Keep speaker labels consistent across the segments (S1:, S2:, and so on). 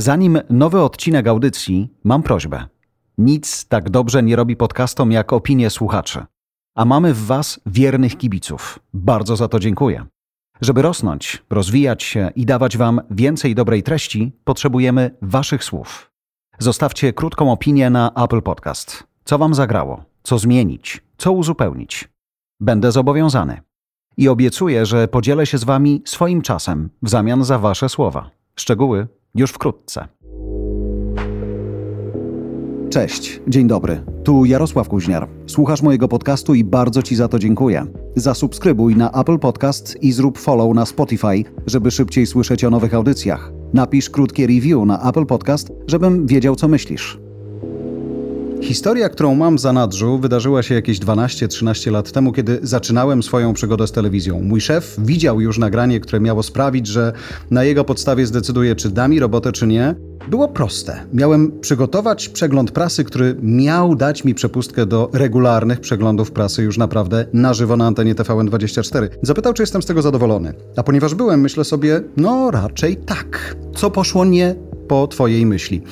S1: Zanim nowy odcinek audycji, mam prośbę. Nic tak dobrze nie robi podcastom jak opinie słuchaczy. A mamy w Was wiernych kibiców. Bardzo za to dziękuję. Żeby rosnąć, rozwijać się i dawać Wam więcej dobrej treści, potrzebujemy Waszych słów. Zostawcie krótką opinię na Apple Podcast. Co Wam zagrało? Co zmienić? Co uzupełnić? Będę zobowiązany. I obiecuję, że podzielę się z Wami swoim czasem w zamian za Wasze słowa. Szczegóły już wkrótce. Cześć, dzień dobry. Tu Jarosław Kuźniar. Słuchasz mojego podcastu i bardzo Ci za to dziękuję. Zasubskrybuj na Apple Podcast i zrób follow na Spotify, żeby szybciej słyszeć o nowych audycjach. Napisz krótkie review na Apple Podcast, żebym wiedział, co myślisz. Historia, którą mam za nadrzu, wydarzyła się jakieś 12-13 lat temu, kiedy zaczynałem swoją przygodę z telewizją. Mój szef widział już nagranie, które miało sprawić, że na jego podstawie zdecyduje, czy da mi robotę, czy nie. Było proste. Miałem przygotować przegląd prasy, który miał dać mi przepustkę do regularnych przeglądów prasy już naprawdę na żywo na antenie TVN24. Zapytał, czy jestem z tego zadowolony. A ponieważ byłem, myślę sobie, no raczej tak. Co poszło nie po twojej myśli?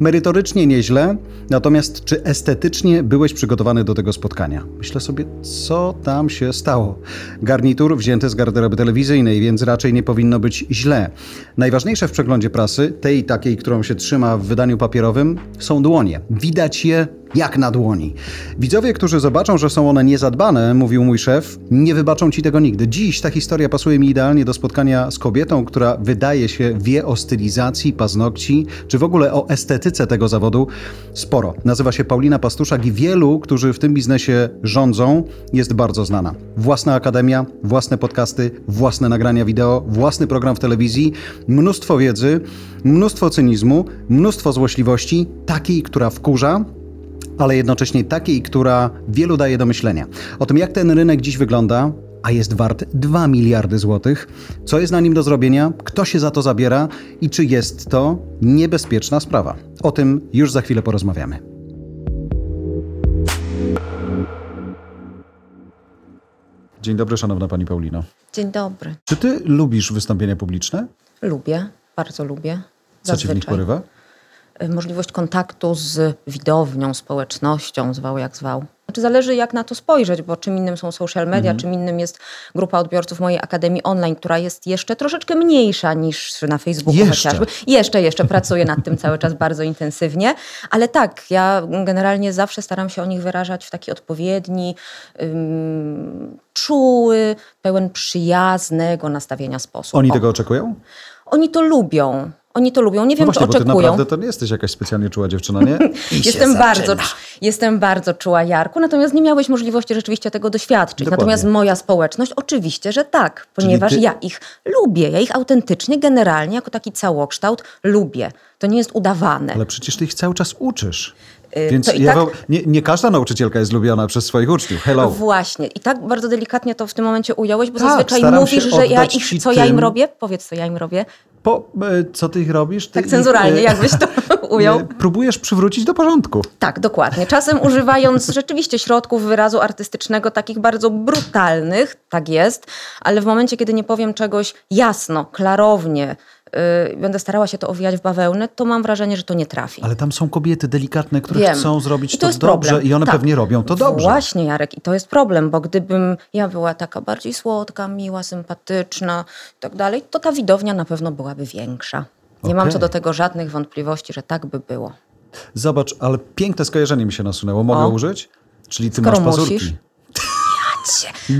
S1: Merytorycznie nieźle, natomiast czy estetycznie byłeś przygotowany do tego spotkania? Myślę sobie, co tam się stało. Garnitur wzięty z garderoby telewizyjnej, więc raczej nie powinno być źle. Najważniejsze w przeglądzie prasy, tej takiej, którą się trzyma w wydaniu papierowym, są dłonie. Widać je jak na dłoni. Widzowie, którzy zobaczą, że są one niezadbane, mówił mój szef, nie wybaczą ci tego nigdy. Dziś ta historia pasuje mi idealnie do spotkania z kobietą, która wydaje się wie o stylizacji paznokci, czy w ogóle o estetyce tego zawodu sporo. Nazywa się Paulina Pastuszak i wielu, którzy w tym biznesie rządzą, jest bardzo znana. Własna akademia, własne podcasty, własne nagrania wideo, własny program w telewizji, mnóstwo wiedzy, mnóstwo cynizmu, mnóstwo złośliwości, takiej, która wkurza, ale jednocześnie takiej, która wielu daje do myślenia. O tym, jak ten rynek dziś wygląda, a jest wart 2 miliardy złotych, co jest na nim do zrobienia, kto się za to zabiera i czy jest to niebezpieczna sprawa. O tym już za chwilę porozmawiamy. Dzień dobry, szanowna pani Paulino.
S2: Dzień dobry.
S1: Czy ty lubisz wystąpienia publiczne?
S2: Lubię, bardzo lubię.
S1: Co ci w nich porywa?
S2: Możliwość kontaktu z widownią, społecznością, zwał jak zwał. Znaczy zależy jak na to spojrzeć, bo czym innym są social media, mhm. czym innym jest grupa odbiorców mojej Akademii Online, która jest jeszcze troszeczkę mniejsza niż na Facebooku
S1: jeszcze.
S2: chociażby. Jeszcze, jeszcze pracuję nad tym cały czas bardzo intensywnie, ale tak, ja generalnie zawsze staram się o nich wyrażać w taki odpowiedni, um, czuły, pełen przyjaznego nastawienia sposób.
S1: Oni o. tego oczekują?
S2: Oni to lubią. Oni to lubią. Nie wiem,
S1: no właśnie,
S2: czy oczekują. Bo ty
S1: naprawdę to nie jesteś jakaś specjalnie czuła dziewczyna, nie?
S2: jestem, bardzo, jestem bardzo czuła, Jarku, natomiast nie miałeś możliwości rzeczywiście tego doświadczyć. Dokładnie. Natomiast moja społeczność oczywiście, że tak, ponieważ ty... ja ich lubię. Ja ich autentycznie, generalnie, jako taki całokształt lubię. To nie jest udawane.
S1: Ale przecież ty ich cały czas uczysz. Y, Więc ja tak, nie, nie, każda nauczycielka jest lubiona przez swoich uczniów. Hello.
S2: Właśnie. I tak bardzo delikatnie to w tym momencie ująłeś, bo tak, zazwyczaj mówisz, że ja ich, co tym... ja im robię? Powiedz, co ja im robię.
S1: Po, e, co ty ich robisz? Ty
S2: tak cenzuralnie, ich, jakbyś to ujął.
S1: Próbujesz przywrócić do porządku.
S2: Tak, dokładnie. Czasem używając rzeczywiście środków wyrazu artystycznego, takich bardzo brutalnych, tak jest, ale w momencie, kiedy nie powiem czegoś jasno, klarownie, yy, będę starała się to owijać w bawełnę, to mam wrażenie, że to nie trafi.
S1: Ale tam są kobiety delikatne, które Wiem. chcą zrobić to, to dobrze problem. i one tak. pewnie robią to dobrze.
S2: Właśnie, Jarek, i to jest problem, bo gdybym ja była taka bardziej słodka, miła, sympatyczna i tak dalej, to ta widownia na pewno byłaby większa. Nie okay. mam co do tego żadnych wątpliwości, że tak by było.
S1: Zobacz, ale piękne skojarzenie mi się nasunęło. Mogę o. użyć? Czyli ty Skoro masz pazurki. Musisz.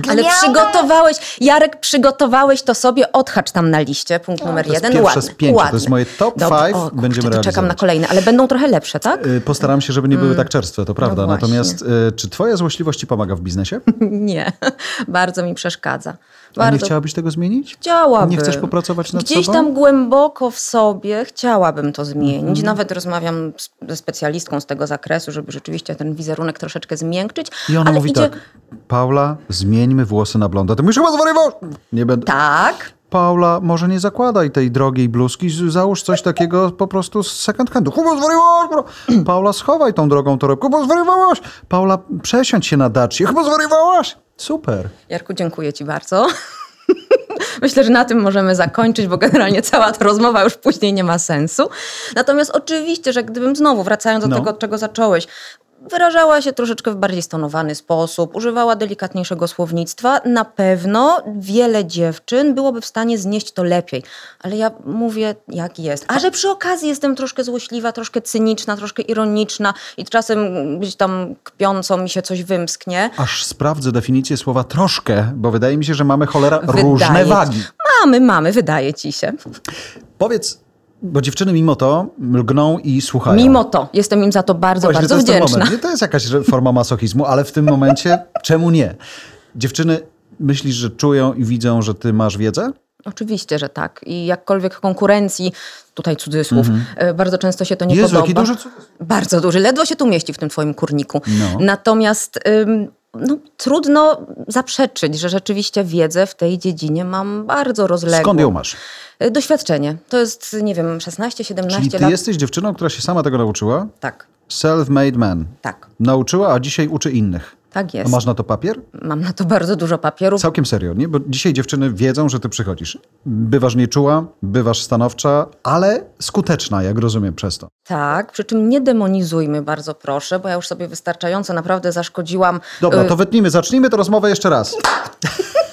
S2: Ale przygotowałeś, Jarek, przygotowałeś to sobie, odhacz tam na liście, punkt no, numer jeden.
S1: To jest pierwsze z pięciu, to jest moje top Dobrze. five, o, będziemy realizować.
S2: Czekam na kolejne, ale będą trochę lepsze, tak?
S1: Y, postaram się, żeby nie były mm. tak czerstwe, to prawda. No Natomiast y, czy twoja złośliwość ci pomaga w biznesie?
S2: nie, bardzo mi przeszkadza.
S1: Bardzo. A nie chciałabyś tego zmienić?
S2: Chciałabym.
S1: Nie chcesz popracować nad
S2: Gdzieś
S1: sobą?
S2: tam głęboko w sobie chciałabym to zmienić. Mm. Nawet rozmawiam ze specjalistką z tego zakresu, żeby rzeczywiście ten wizerunek troszeczkę zmiękczyć.
S1: I ona mówi idzie... tak, Paula, zmieńmy włosy na blonda. Ty musisz chyba zwariować!
S2: Nie będę... Tak.
S1: Paula, może nie zakładaj tej drogiej bluzki, załóż coś takiego po prostu z second handu. Chyba zwariowałaś! Paula, schowaj tą drogą torebkę, chyba zwariowałaś! Paula, przesiądź się na dacie, chyba zwariowałaś! Super.
S2: Jarku, dziękuję ci bardzo. myślę, że na tym możemy zakończyć, bo generalnie cała ta rozmowa już później nie ma sensu. Natomiast oczywiście, że gdybym znowu, wracając do no. tego, od czego zacząłeś, wyrażała się troszeczkę w bardziej stonowany sposób, używała delikatniejszego słownictwa. Na pewno wiele dziewczyn byłoby w stanie znieść to lepiej, ale ja mówię jak jest. A że przy okazji jestem troszkę złośliwa, troszkę cyniczna, troszkę ironiczna i czasem gdzieś tam kpiąco mi się coś wymsknie.
S1: Aż sprawdzę definicję słowa troszkę, bo wydaje mi się, że mamy cholera wydaje różne wagi.
S2: Mamy, mamy, wydaje ci się.
S1: Powiedz, bo dziewczyny mimo to lgną i słuchają.
S2: Mimo to. Jestem im za to bardzo, Właśnie, bardzo to wdzięczna.
S1: To jest jakaś forma masochizmu, ale w tym momencie czemu nie? Dziewczyny myślisz, że czują i widzą, że ty masz wiedzę?
S2: Oczywiście, że tak. I jakkolwiek konkurencji, tutaj cudzysłów, mm -hmm. bardzo często się to nie
S1: Jezu,
S2: podoba.
S1: Jaki duży cudzysłów.
S2: Bardzo duży. Ledwo się tu mieści w tym twoim kurniku. No. Natomiast ym, no, trudno zaprzeczyć, że rzeczywiście wiedzę w tej dziedzinie mam bardzo rozległą.
S1: Skąd ją masz?
S2: Y, doświadczenie. To jest, nie wiem, 16, 17
S1: Czyli ty
S2: lat.
S1: jesteś dziewczyną, która się sama tego nauczyła?
S2: Tak.
S1: Self-made man.
S2: Tak.
S1: Nauczyła, a dzisiaj uczy innych.
S2: Tak jest.
S1: A masz na to papier?
S2: Mam na to bardzo dużo papierów.
S1: Całkiem serio, nie? Bo dzisiaj dziewczyny wiedzą, że ty przychodzisz. Bywasz nieczuła, bywasz stanowcza, ale skuteczna, jak rozumiem przez to.
S2: Tak, przy czym nie demonizujmy bardzo proszę, bo ja już sobie wystarczająco naprawdę zaszkodziłam.
S1: Dobra, y, to wytnijmy, zacznijmy tę rozmowę jeszcze raz.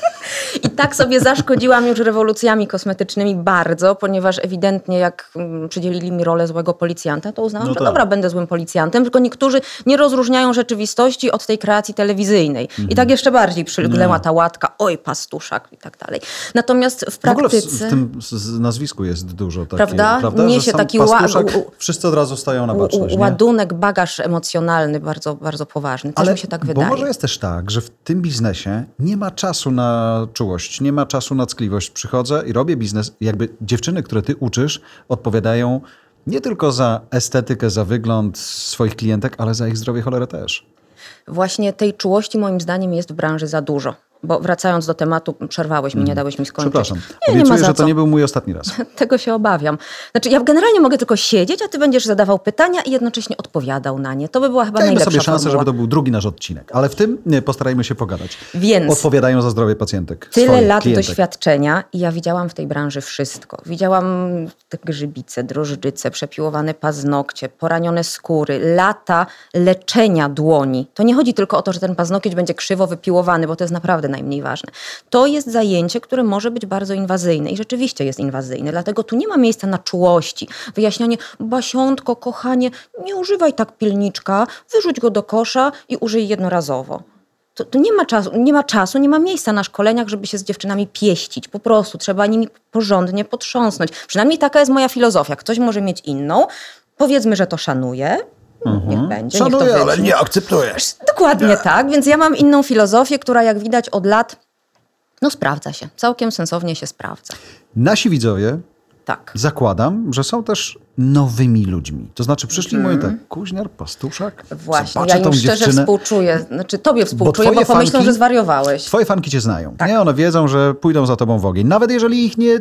S2: Tak sobie zaszkodziłam już rewolucjami kosmetycznymi bardzo, ponieważ ewidentnie jak mm, przydzielili mi rolę złego policjanta, to uznałam, no że tak. dobra, będę złym policjantem, tylko niektórzy nie rozróżniają rzeczywistości od tej kreacji telewizyjnej. Mhm. I tak jeszcze bardziej przylgnęła ta łatka, oj, pastuszak i tak dalej. Natomiast w praktyce...
S1: W, w tym nazwisku jest dużo takiego,
S2: prawda?
S1: prawda?
S2: Niesie taki pastuszak,
S1: wszyscy od razu stają na baczność.
S2: Ładunek, bagaż emocjonalny bardzo, bardzo poważny. Też Ale, mi się tak wydaje.
S1: Bo może jest też tak, że w tym biznesie nie ma czasu na czułość, nie ma czasu na ckliwość. Przychodzę i robię biznes. Jakby dziewczyny, które ty uczysz, odpowiadają nie tylko za estetykę, za wygląd swoich klientek, ale za ich zdrowie cholerę też.
S2: Właśnie tej czułości moim zdaniem jest w branży za dużo. Bo wracając do tematu, przerwałeś mi, nie mhm. dałeś mi skończyć.
S1: Przepraszam. Nie, Obiecuję, nie że to nie był mój ostatni raz.
S2: Tego się obawiam. Znaczy, ja generalnie mogę tylko siedzieć, a ty będziesz zadawał pytania i jednocześnie odpowiadał na nie. To by była chyba Dajmy najlepsza
S1: sobie szansę,
S2: formuła.
S1: żeby to był drugi nasz odcinek. Ale w tym postarajmy się pogadać.
S2: Więc
S1: Odpowiadają za zdrowie pacjentek.
S2: Tyle lat
S1: klientek.
S2: doświadczenia i ja widziałam w tej branży wszystko. Widziałam te grzybice, drożdżyce, przepiłowane paznokcie, poranione skóry, lata leczenia dłoni. To nie chodzi tylko o to, że ten paznokieć będzie krzywo wypiłowany, bo to jest naprawdę najmniej ważne. To jest zajęcie, które może być bardzo inwazyjne i rzeczywiście jest inwazyjne, dlatego tu nie ma miejsca na czułości. Wyjaśnianie, basiątko, kochanie, nie używaj tak pilniczka, wyrzuć go do kosza i użyj jednorazowo. To, to, nie, ma czasu, nie ma czasu, nie ma miejsca na szkoleniach, żeby się z dziewczynami pieścić. Po prostu trzeba nimi porządnie potrząsnąć. Przynajmniej taka jest moja filozofia. Ktoś może mieć inną. Powiedzmy, że to szanuje, Mhm. Niech będzie.
S1: Szanuję,
S2: niech
S1: ale nie akceptujesz.
S2: Dokładnie tak, więc ja mam inną filozofię, która jak widać od lat no sprawdza się, całkiem sensownie się sprawdza.
S1: Nasi widzowie,
S2: tak.
S1: zakładam, że są też nowymi ludźmi. To znaczy przyszli mm. mówią tak, Kuźniar, Pastuszak,
S2: Właśnie, ja im szczerze dziewczynę. współczuję. Znaczy tobie współczuję, bo, bo pomyślą, fanki, że zwariowałeś.
S1: Twoje fanki cię znają. Tak. Nie? One wiedzą, że pójdą za tobą w ogień. Nawet jeżeli ich nie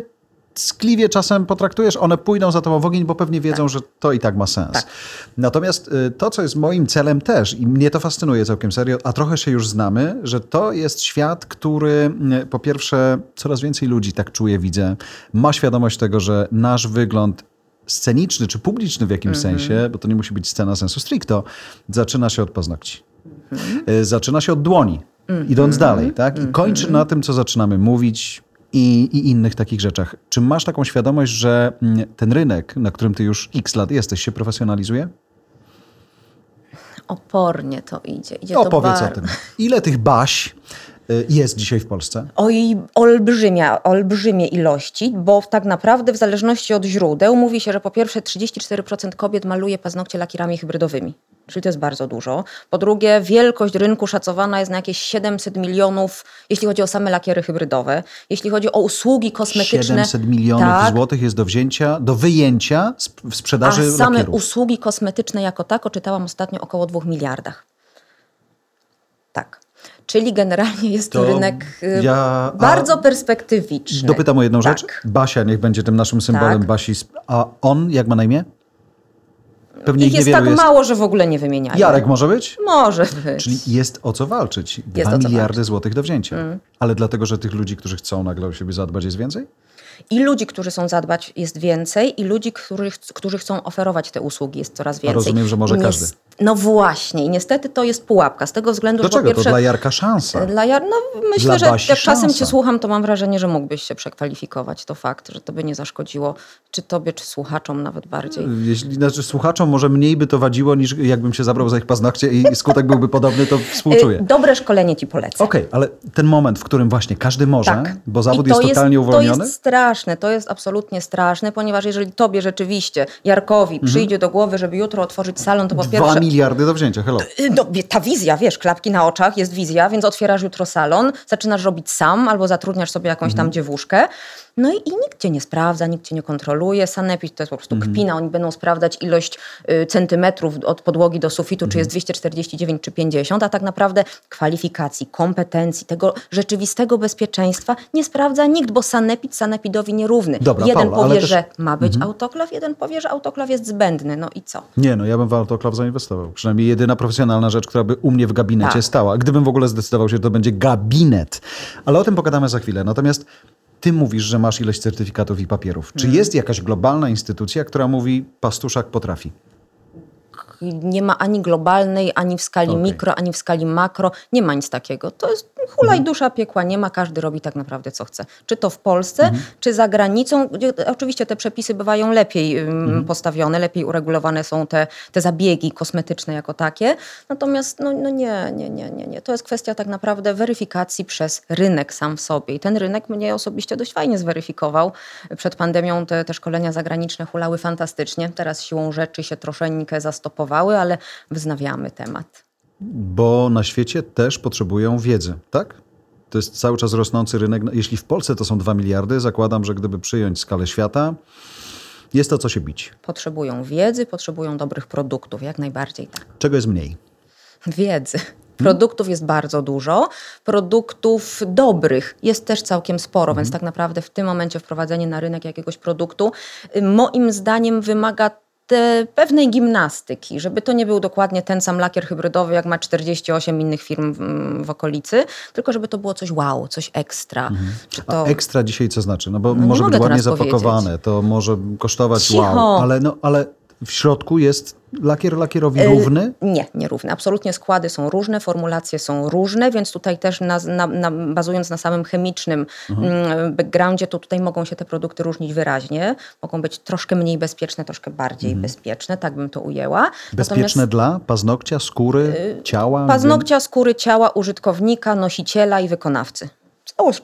S1: ckliwie czasem potraktujesz, one pójdą za tobą w ogień, bo pewnie wiedzą, tak. że to i tak ma sens. Tak. Natomiast y, to, co jest moim celem też, i mnie to fascynuje całkiem serio, a trochę się już znamy, że to jest świat, który y, po pierwsze coraz więcej ludzi tak czuje, widzę, ma świadomość tego, że nasz wygląd sceniczny czy publiczny w jakimś mhm. sensie, bo to nie musi być scena sensu stricto, zaczyna się od paznokci. Mhm. Zaczyna się od dłoni, mhm. idąc dalej, tak? I kończy mhm. na tym, co zaczynamy mówić, i, i, innych takich rzeczach. Czy masz taką świadomość, że mm, ten rynek, na którym ty już x lat jesteś, się profesjonalizuje?
S2: Opornie to idzie. idzie
S1: Opowiedz
S2: to
S1: o tym. Ile tych baś jest dzisiaj w Polsce?
S2: Oj, olbrzymia, olbrzymie ilości, bo tak naprawdę w zależności od źródeł mówi się, że po pierwsze 34% kobiet maluje paznokcie lakierami hybrydowymi czyli to jest bardzo dużo. Po drugie, wielkość rynku szacowana jest na jakieś 700 milionów, jeśli chodzi o same lakiery hybrydowe. Jeśli chodzi o usługi kosmetyczne.
S1: 700 milionów tak, złotych jest do wzięcia, do wyjęcia w sprzedaży
S2: A same
S1: lakierów.
S2: usługi kosmetyczne jako tako czytałam ostatnio około 2 miliardach. Tak. Czyli generalnie jest to, to rynek y, ja, bardzo perspektywiczny.
S1: Dopytam o jedną tak. rzecz. Basia niech będzie tym naszym symbolem tak. Basi. A on jak ma na imię? Pewnie
S2: ich jest tak jest. mało, że w ogóle nie wymieniają.
S1: Jarek może być?
S2: Może być.
S1: Czyli jest o co walczyć. Dwa miliardy walczyć. złotych do wzięcia. Mm. Ale dlatego, że tych ludzi, którzy chcą nagle o siebie zadbać jest więcej?
S2: I ludzi, którzy chcą zadbać jest więcej i ludzi, którzy, którzy chcą oferować te usługi jest coraz więcej. A
S1: rozumiem, że może każdy.
S2: No właśnie i niestety to jest pułapka z tego względu,
S1: Dlaczego?
S2: że
S1: pierwsze... to dla Jarka szansa.
S2: Dla Jar... No myślę, dla że jak szansa. czasem cię słucham, to mam wrażenie, że mógłbyś się przekwalifikować. To fakt, że to by nie zaszkodziło czy tobie, czy słuchaczom nawet bardziej.
S1: Jeśli, znaczy słuchaczom może mniej by to wadziło, niż jakbym się zabrał za ich paznokcie i skutek byłby podobny, to współczuję. Y,
S2: dobre szkolenie ci polecę.
S1: Okej, okay, ale ten moment, w którym właśnie każdy może, tak. bo zawód jest totalnie
S2: jest,
S1: uwolniony.
S2: To jest straszne, to jest absolutnie straszne, ponieważ jeżeli tobie rzeczywiście, Jarkowi, mhm. przyjdzie do głowy, żeby jutro otworzyć salon, to po
S1: Dwa
S2: pierwsze...
S1: Miliardy do wzięcia, hello.
S2: Y, no, ta wizja, wiesz, klapki na oczach, jest wizja, więc otwierasz jutro salon, zaczynasz robić sam albo zatrudniasz sobie jakąś tam mhm. dziewuszkę. No i, i nikt cię nie sprawdza, nikt cię nie kontroluje. Sanepid to jest po prostu mhm. kpina. Oni będą sprawdzać ilość y, centymetrów od podłogi do sufitu, czy jest 249 mhm. czy 50, a tak naprawdę kwalifikacji, kompetencji, tego rzeczywistego bezpieczeństwa nie sprawdza nikt, bo sanepid sanepidowi nierówny. Dobra, jeden Paula, powie, też... że ma być mhm. autoklaw, jeden powie, że autoklaw jest zbędny. No i co?
S1: Nie, no ja bym w autoklaw zainwestował. Przynajmniej jedyna profesjonalna rzecz, która by u mnie w gabinecie tak. stała. Gdybym w ogóle zdecydował się, że to będzie gabinet. Ale o tym pogadamy za chwilę. Natomiast ty mówisz, że masz ileś certyfikatów i papierów. Czy mhm. jest jakaś globalna instytucja, która mówi, pastuszak potrafi?
S2: nie ma ani globalnej, ani w skali okay. mikro, ani w skali makro. Nie ma nic takiego. To jest hula mhm. dusza piekła. Nie ma, każdy robi tak naprawdę co chce. Czy to w Polsce, mhm. czy za granicą. Gdzie, oczywiście te przepisy bywają lepiej mhm. postawione, lepiej uregulowane są te, te zabiegi kosmetyczne jako takie. Natomiast no, no nie, nie, nie, nie, nie. To jest kwestia tak naprawdę weryfikacji przez rynek sam w sobie. I ten rynek mnie osobiście dość fajnie zweryfikował. Przed pandemią te, te szkolenia zagraniczne hulały fantastycznie. Teraz siłą rzeczy się troszeczkę zastopowały ale wznawiamy temat.
S1: Bo na świecie też potrzebują wiedzy, tak? To jest cały czas rosnący rynek. Jeśli w Polsce to są 2 miliardy, zakładam, że gdyby przyjąć skalę świata, jest to co się bić.
S2: Potrzebują wiedzy, potrzebują dobrych produktów, jak najbardziej tak.
S1: Czego jest mniej?
S2: Wiedzy. Produktów jest bardzo dużo, produktów dobrych jest też całkiem sporo, mhm. więc tak naprawdę w tym momencie wprowadzenie na rynek jakiegoś produktu y, moim zdaniem wymaga pewnej gimnastyki, żeby to nie był dokładnie ten sam lakier hybrydowy, jak ma 48 innych firm w, w okolicy, tylko żeby to było coś wow, coś ekstra. Mhm.
S1: To... Ekstra dzisiaj co znaczy? No bo no może być ładnie zapakowane, powiedzieć. to może kosztować Cicho. wow, ale, no, ale w środku jest lakier lakierowi równy?
S2: Nie, nie równy. Absolutnie składy są różne, formulacje są różne, więc tutaj też na, na, na, bazując na samym chemicznym mhm. Mm, backgroundzie, to tutaj mogą się te produkty różnić wyraźnie. Mogą być troszkę mniej bezpieczne, troszkę bardziej mhm. bezpieczne, tak bym to ujęła.
S1: Bezpieczne Natomiast, dla paznokcia, skóry, y, ciała?
S2: Paznokcia, skóry, ciała użytkownika, nosiciela i wykonawcy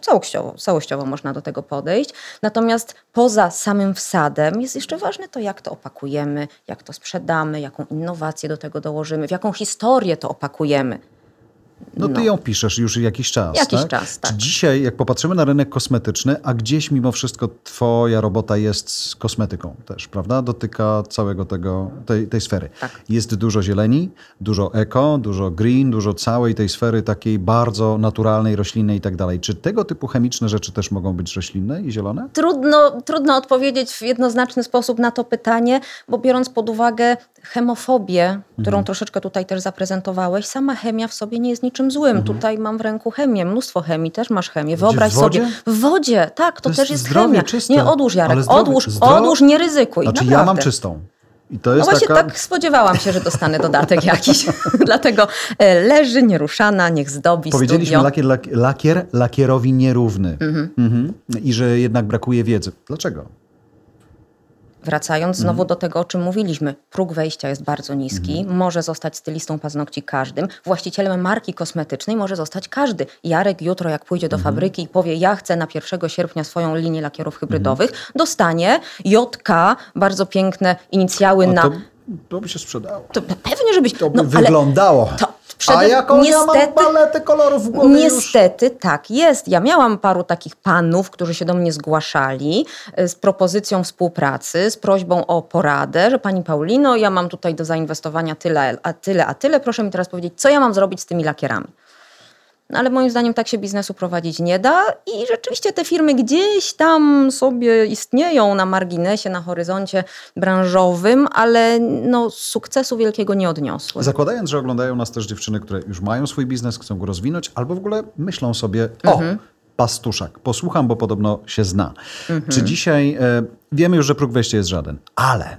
S2: całościowo, całościowo można do tego podejść. Natomiast poza samym wsadem jest jeszcze ważne to, jak to opakujemy, jak to sprzedamy, jaką innowację do tego dołożymy, w jaką historię to opakujemy.
S1: No, no ty ją piszesz już jakiś czas.
S2: Jakiś
S1: tak?
S2: czas, tak.
S1: Czy dzisiaj, jak popatrzymy na rynek kosmetyczny, a gdzieś mimo wszystko twoja robota jest z kosmetyką też, prawda? Dotyka całego tego, tej, tej sfery.
S2: Tak.
S1: Jest dużo zieleni, dużo eko, dużo green, dużo całej tej sfery takiej bardzo naturalnej, roślinnej i tak dalej. Czy tego typu chemiczne rzeczy też mogą być roślinne i zielone?
S2: Trudno, trudno odpowiedzieć w jednoznaczny sposób na to pytanie, bo biorąc pod uwagę hemofobię, którą mhm. troszeczkę tutaj też zaprezentowałeś, sama chemia w sobie nie jest niczym złym. Mhm. Tutaj mam w ręku chemię, mnóstwo chemii, też masz chemię. Wyobraź w sobie. W wodzie, tak, to, to też jest
S1: zdrowie,
S2: chemia.
S1: Czyste.
S2: Nie, odłóż Jarek, zdrowie, odłóż, odłóż, nie ryzykuj.
S1: Znaczy naprawdę. ja mam czystą. I to jest
S2: no właśnie
S1: taka...
S2: tak spodziewałam się, że dostanę dodatek jakiś. Dlatego e, leży nieruszana, niech zdobi
S1: Powiedzieliśmy lakier, lakier lakierowi nierówny. Mhm. Mhm. I że jednak brakuje wiedzy. Dlaczego?
S2: Wracając znowu mhm. do tego, o czym mówiliśmy, próg wejścia jest bardzo niski, mhm. może zostać stylistą paznokci każdym, właścicielem marki kosmetycznej może zostać każdy. Jarek jutro, jak pójdzie do mhm. fabryki i powie, ja chcę na 1 sierpnia swoją linię lakierów hybrydowych, dostanie JK, bardzo piękne inicjały na...
S1: To, to by się sprzedało.
S2: To pewnie, żebyś...
S1: To by no, wyglądało. To, przed... A jaką niestety, ja mam paletę kolorów w głowie
S2: Niestety
S1: już?
S2: tak jest. Ja miałam paru takich panów, którzy się do mnie zgłaszali e, z propozycją współpracy, z prośbą o poradę, że pani Paulino, ja mam tutaj do zainwestowania tyle, a tyle, a tyle. Proszę mi teraz powiedzieć, co ja mam zrobić z tymi lakierami. No, ale moim zdaniem tak się biznesu prowadzić nie da i rzeczywiście te firmy gdzieś tam sobie istnieją na marginesie, na horyzoncie branżowym, ale no, sukcesu wielkiego nie odniosły.
S1: Zakładając, że oglądają nas też dziewczyny, które już mają swój biznes, chcą go rozwinąć, albo w ogóle myślą sobie, o, mhm. pastuszak, posłucham, bo podobno się zna. Mhm. Czy dzisiaj, e, wiemy już, że próg wejścia jest żaden, ale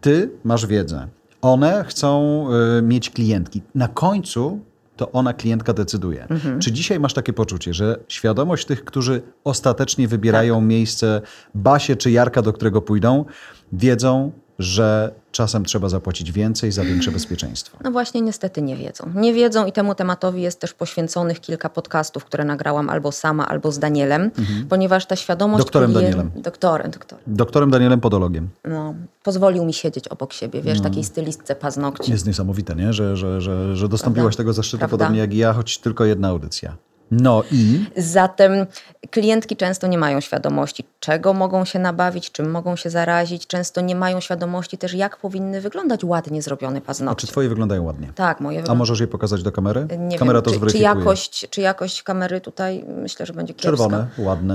S1: ty masz wiedzę, one chcą y, mieć klientki. Na końcu to ona, klientka, decyduje. Mhm. Czy dzisiaj masz takie poczucie, że świadomość tych, którzy ostatecznie wybierają tak. miejsce Basie czy Jarka, do którego pójdą, wiedzą, że czasem trzeba zapłacić więcej za większe bezpieczeństwo.
S2: No właśnie, niestety nie wiedzą. Nie wiedzą i temu tematowi jest też poświęconych kilka podcastów, które nagrałam albo sama, albo z Danielem, mhm. ponieważ ta świadomość...
S1: Doktorem Danielem.
S2: Doktorem, doktorem.
S1: Doktorem Danielem Podologiem.
S2: No, pozwolił mi siedzieć obok siebie, wiesz, no. takiej stylistce paznokci.
S1: Jest niesamowite, nie? Że, że, że, że dostąpiłaś Prawda? tego zaszczytu Prawda? podobnie jak i ja, choć tylko jedna audycja. No i?
S2: Zatem klientki często nie mają świadomości, czego mogą się nabawić, czym mogą się zarazić. Często nie mają świadomości też, jak powinny wyglądać ładnie zrobione paznokcie.
S1: A czy twoje wyglądają ładnie?
S2: Tak, moje
S1: wyglądają. A możesz je pokazać do kamery?
S2: Nie Kamera wiem, to czy, czy jakość, czy jakość kamery tutaj myślę, że będzie kiepska.
S1: Czerwone, ładne.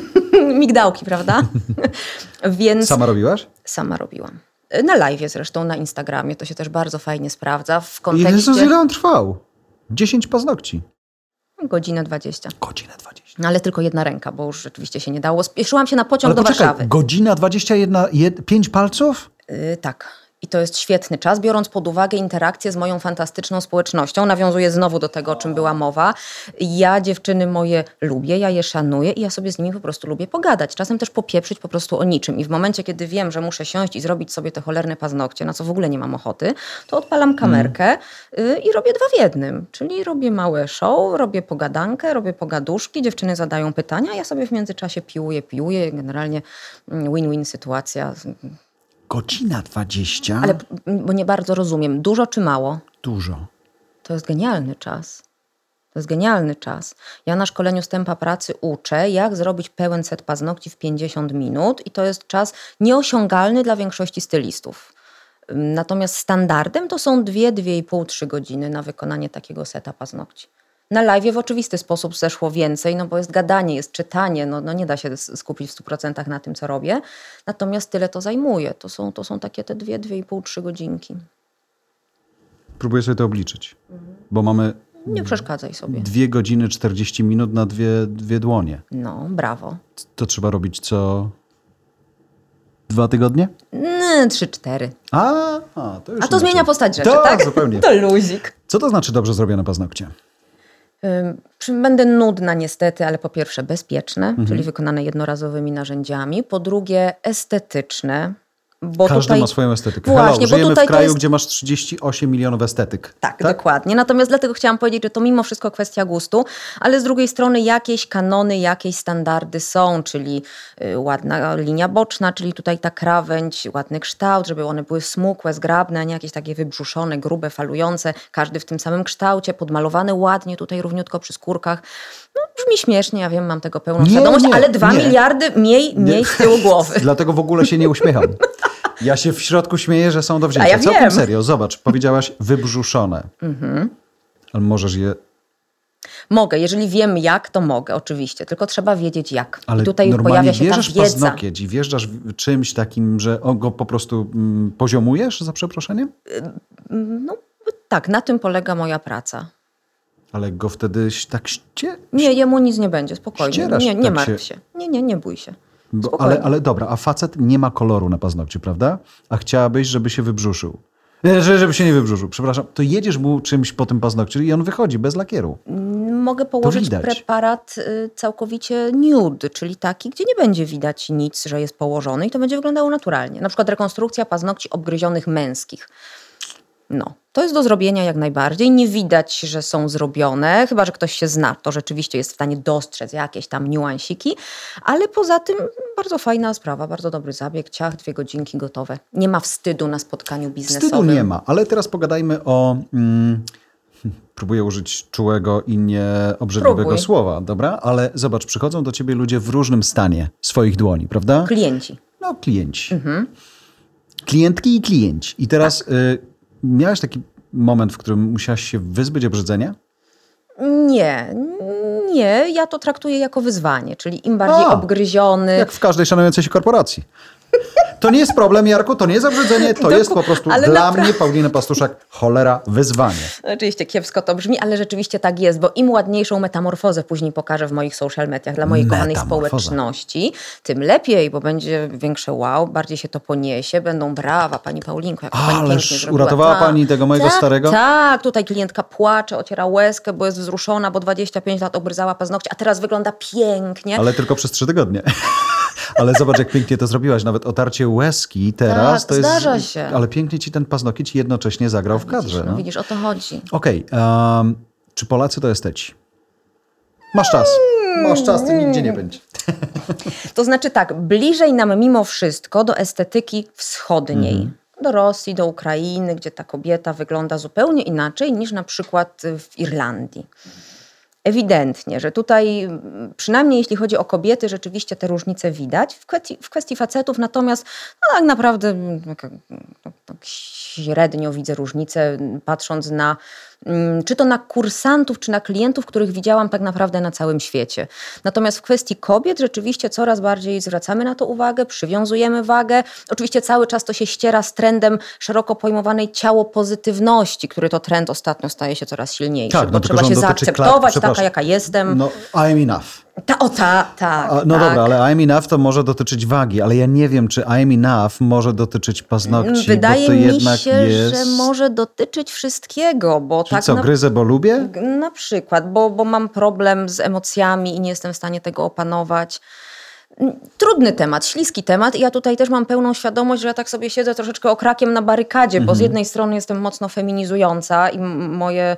S2: Migdałki, prawda?
S1: Więc... Sama robiłaś?
S2: Sama robiłam. Na live zresztą, na Instagramie. To się też bardzo fajnie sprawdza. W kontekście...
S1: Jezus, ile on trwał? 10 paznokci.
S2: Godzinę 20.
S1: Godzinę 20.
S2: No ale tylko jedna ręka, bo już rzeczywiście się nie dało. Spieszyłam się na pociąg ale do
S1: poczekaj,
S2: Warszawy.
S1: Godzina 21, jed, 5 palców?
S2: Yy, tak. I to jest świetny czas, biorąc pod uwagę interakcję z moją fantastyczną społecznością. Nawiązuję znowu do tego, o czym była mowa. Ja dziewczyny moje lubię, ja je szanuję i ja sobie z nimi po prostu lubię pogadać. Czasem też popieprzyć po prostu o niczym. I w momencie, kiedy wiem, że muszę siąść i zrobić sobie te cholerne paznokcie, na co w ogóle nie mam ochoty, to odpalam kamerkę mm. i robię dwa w jednym. Czyli robię małe show, robię pogadankę, robię pogaduszki, dziewczyny zadają pytania, ja sobie w międzyczasie piłuję, piłuję. Generalnie mm, win-win sytuacja
S1: Godzina 20?
S2: Ale bo nie bardzo rozumiem. Dużo czy mało?
S1: Dużo.
S2: To jest genialny czas. To jest genialny czas. Ja na szkoleniu stępa pracy uczę, jak zrobić pełen set paznokci w 50 minut i to jest czas nieosiągalny dla większości stylistów. Natomiast standardem to są 2, 2,5, 3 godziny na wykonanie takiego seta paznokci. Na live w oczywisty sposób zeszło więcej, no bo jest gadanie, jest czytanie, no, no nie da się skupić w 100% na tym, co robię. Natomiast tyle to zajmuje. To są, to są takie te dwie, dwie i pół, trzy godzinki.
S1: Próbuję sobie to obliczyć, mhm. bo mamy...
S2: Nie przeszkadzaj sobie.
S1: Dwie godziny 40 minut na dwie, dwie dłonie.
S2: No, brawo.
S1: To trzeba robić co... Dwa tygodnie?
S2: No, trzy, cztery.
S1: A, a to już
S2: A to zmienia postać rzeczy,
S1: to,
S2: tak?
S1: zupełnie.
S2: To luzik.
S1: Co to znaczy dobrze zrobione paznokcie?
S2: Będę nudna niestety, ale po pierwsze bezpieczne, mhm. czyli wykonane jednorazowymi narzędziami. Po drugie estetyczne,
S1: bo Każdy tutaj... ma swoją estetykę. Właśnie, Hello, żyjemy w kraju, jest... gdzie masz 38 milionów estetyk.
S2: Tak, tak, dokładnie. Natomiast dlatego chciałam powiedzieć, że to mimo wszystko kwestia gustu, ale z drugiej strony jakieś kanony, jakieś standardy są, czyli y, ładna linia boczna, czyli tutaj ta krawędź, ładny kształt, żeby one były smukłe, zgrabne, a nie jakieś takie wybrzuszone, grube, falujące, każdy w tym samym kształcie, podmalowane ładnie, tutaj równiutko przy skórkach. No, brzmi śmiesznie, ja wiem, mam tego pełną nie, świadomość, nie, ale dwa miliardy mniej, mniej z tyłu głowy.
S1: Dlatego w ogóle się nie uśmiecham. Ja się w środku śmieję, że są do wzięcia. A ja Całkiem wiem. serio, zobacz, powiedziałaś wybrzuszone. Mhm. Ale możesz je
S2: Mogę, jeżeli wiem jak, to mogę, oczywiście, tylko trzeba wiedzieć jak.
S1: Ale
S2: I
S1: tutaj pojawia się ta wiedza. paznokieć i wjeżdżasz czymś takim, że go po prostu mm, poziomujesz, za przeproszeniem?
S2: No tak, na tym polega moja praca.
S1: Ale go wtedy tak ście...
S2: Nie, jemu nic nie będzie, spokojnie. Ścierasz, nie, nie tak martw się. się. Nie, nie, nie bój się.
S1: Bo, ale, ale dobra, a facet nie ma koloru na paznokci, prawda? A chciałabyś, żeby się wybrzuszył. Żeby się nie wybrzuszył, przepraszam. To jedziesz mu czymś po tym paznokciu i on wychodzi bez lakieru.
S2: Mogę położyć preparat y, całkowicie nude, czyli taki, gdzie nie będzie widać nic, że jest położony i to będzie wyglądało naturalnie. Na przykład rekonstrukcja paznokci obgryzionych męskich. No, to jest do zrobienia jak najbardziej. Nie widać, że są zrobione, chyba że ktoś się zna, to rzeczywiście jest w stanie dostrzec jakieś tam niuansiki, ale poza tym bardzo fajna sprawa, bardzo dobry zabieg, ciach, dwie godzinki gotowe. Nie ma wstydu na spotkaniu biznesowym.
S1: Wstydu nie ma, ale teraz pogadajmy o... Mm, próbuję użyć czułego i nieobrzydliwego Próbuj. słowa, dobra? Ale zobacz, przychodzą do ciebie ludzie w różnym stanie swoich dłoni, prawda?
S2: Klienci.
S1: No, klienci. Mhm. Klientki i klienci. I teraz... Tak. Y Miałeś taki moment, w którym musiałaś się wyzbyć obrzydzenia?
S2: Nie, nie, ja to traktuję jako wyzwanie, czyli im bardziej A, obgryziony.
S1: Jak w każdej szanującej się korporacji. To nie jest problem, Jarku, to nie jest obrzydzenie, to jest po prostu dla mnie, Pauliny Pastuszak, cholera, wyzwanie.
S2: Oczywiście kiepsko to brzmi, ale rzeczywiście tak jest, bo im ładniejszą metamorfozę później pokażę w moich social mediach dla mojej kochanej społeczności, tym lepiej, bo będzie większe wow, bardziej się to poniesie, będą brawa, pani Paulinko, jak pani
S1: Ależ uratowała Ta, pani tego mojego
S2: tak,
S1: starego?
S2: Tak, tutaj klientka płacze, ociera łezkę, bo jest wzruszona, bo 25 lat obryzała paznokcie, a teraz wygląda pięknie.
S1: Ale tylko przez trzy tygodnie. Ale zobacz, jak pięknie to zrobiłaś. Nawet otarcie łezki teraz
S2: tak,
S1: to
S2: jest. Zdarza się.
S1: Ale pięknie ci ten paznokieć jednocześnie zagrał w kadrze.
S2: Widzisz, no, widzisz o to chodzi.
S1: Okej. Okay, um, czy Polacy to esteci? Masz czas. Masz czas, ty nigdzie nie będzie.
S2: To znaczy tak, bliżej nam mimo wszystko do estetyki wschodniej. Mhm. Do Rosji, do Ukrainy, gdzie ta kobieta wygląda zupełnie inaczej niż na przykład w Irlandii ewidentnie, że tutaj, przynajmniej jeśli chodzi o kobiety, rzeczywiście te różnice widać. W kwestii, w kwestii facetów natomiast no, tak naprawdę tak, tak średnio widzę różnice, patrząc na czy to na kursantów, czy na klientów, których widziałam tak naprawdę na całym świecie. Natomiast w kwestii kobiet rzeczywiście coraz bardziej zwracamy na to uwagę, przywiązujemy wagę. Oczywiście cały czas to się ściera z trendem szeroko pojmowanej ciało pozytywności, który to trend ostatnio staje się coraz silniejszy, tak, no trzeba się zaakceptować taka, jaka jestem.
S1: No, I'm enough.
S2: Ta, o ta, tak.
S1: No
S2: tak.
S1: dobra, ale I'm enough to może dotyczyć wagi, ale ja nie wiem, czy I'm enough może dotyczyć paznokci.
S2: Wydaje
S1: mi
S2: się,
S1: jest...
S2: że może dotyczyć wszystkiego, bo
S1: Czyli
S2: tak.
S1: Co, na... gryzę, bo lubię?
S2: Na przykład, bo, bo mam problem z emocjami i nie jestem w stanie tego opanować. Trudny temat, śliski temat i ja tutaj też mam pełną świadomość, że ja tak sobie siedzę troszeczkę okrakiem na barykadzie, bo z mhm. jednej strony jestem mocno feminizująca i moje...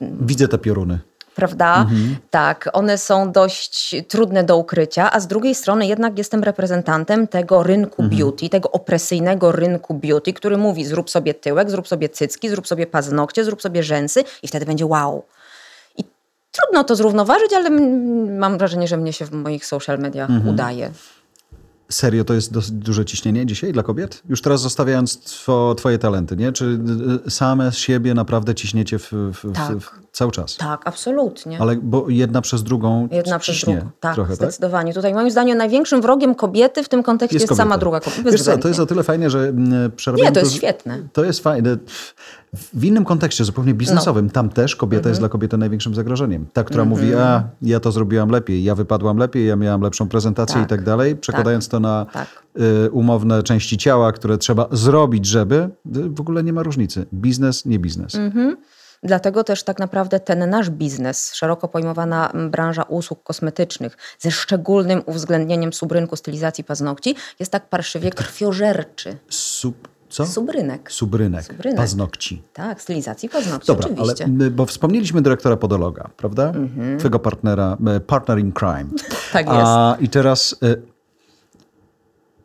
S1: Widzę te pioruny
S2: prawda? Mhm. Tak, one są dość trudne do ukrycia, a z drugiej strony jednak jestem reprezentantem tego rynku mhm. beauty, tego opresyjnego rynku beauty, który mówi zrób sobie tyłek, zrób sobie cycki, zrób sobie paznokcie, zrób sobie rzęsy i wtedy będzie wow. I trudno to zrównoważyć, ale mam wrażenie, że mnie się w moich social mediach mhm. udaje.
S1: Serio to jest dosyć duże ciśnienie dzisiaj dla kobiet? Już teraz zostawiając two, twoje talenty, nie? Czy y, same siebie naprawdę ciśniecie w, w, tak. w, cały czas?
S2: Tak, absolutnie.
S1: Ale bo jedna przez drugą
S2: Jedna
S1: przez
S2: drugą, tak, trochę, tak? zdecydowanie. Tak? Tutaj moim zdaniem największym wrogiem kobiety w tym kontekście jest, jest sama druga kobieta.
S1: Wiesz co, to jest o tyle fajnie, że mm,
S2: przerabiamy... Nie, to jest to, świetne.
S1: To jest fajne. W innym kontekście, zupełnie biznesowym, no. tam też kobieta jest mhm. dla kobiety największym zagrożeniem. Ta, która mówi, mhm. a ja to zrobiłam lepiej, ja wypadłam lepiej, ja miałam lepszą prezentację tak. i tak dalej, przekładając tak. to na tak. y, umowne części ciała, które trzeba zrobić, żeby, y, w ogóle nie ma różnicy. Biznes, nie biznes. Mhm.
S2: Dlatego też tak naprawdę ten nasz biznes, szeroko pojmowana branża usług kosmetycznych, ze szczególnym uwzględnieniem subrynku stylizacji paznokci, jest tak parszywie krwiożerczy.
S1: Sub co?
S2: Subrynek.
S1: Subrynek. Subrynek. Paznokci.
S2: Tak, stylizacji paznokci,
S1: Dobra,
S2: oczywiście.
S1: ale bo wspomnieliśmy dyrektora podologa, prawda? Mhm. Twojego partnera, e, partner in crime.
S2: tak jest.
S1: A, I teraz y,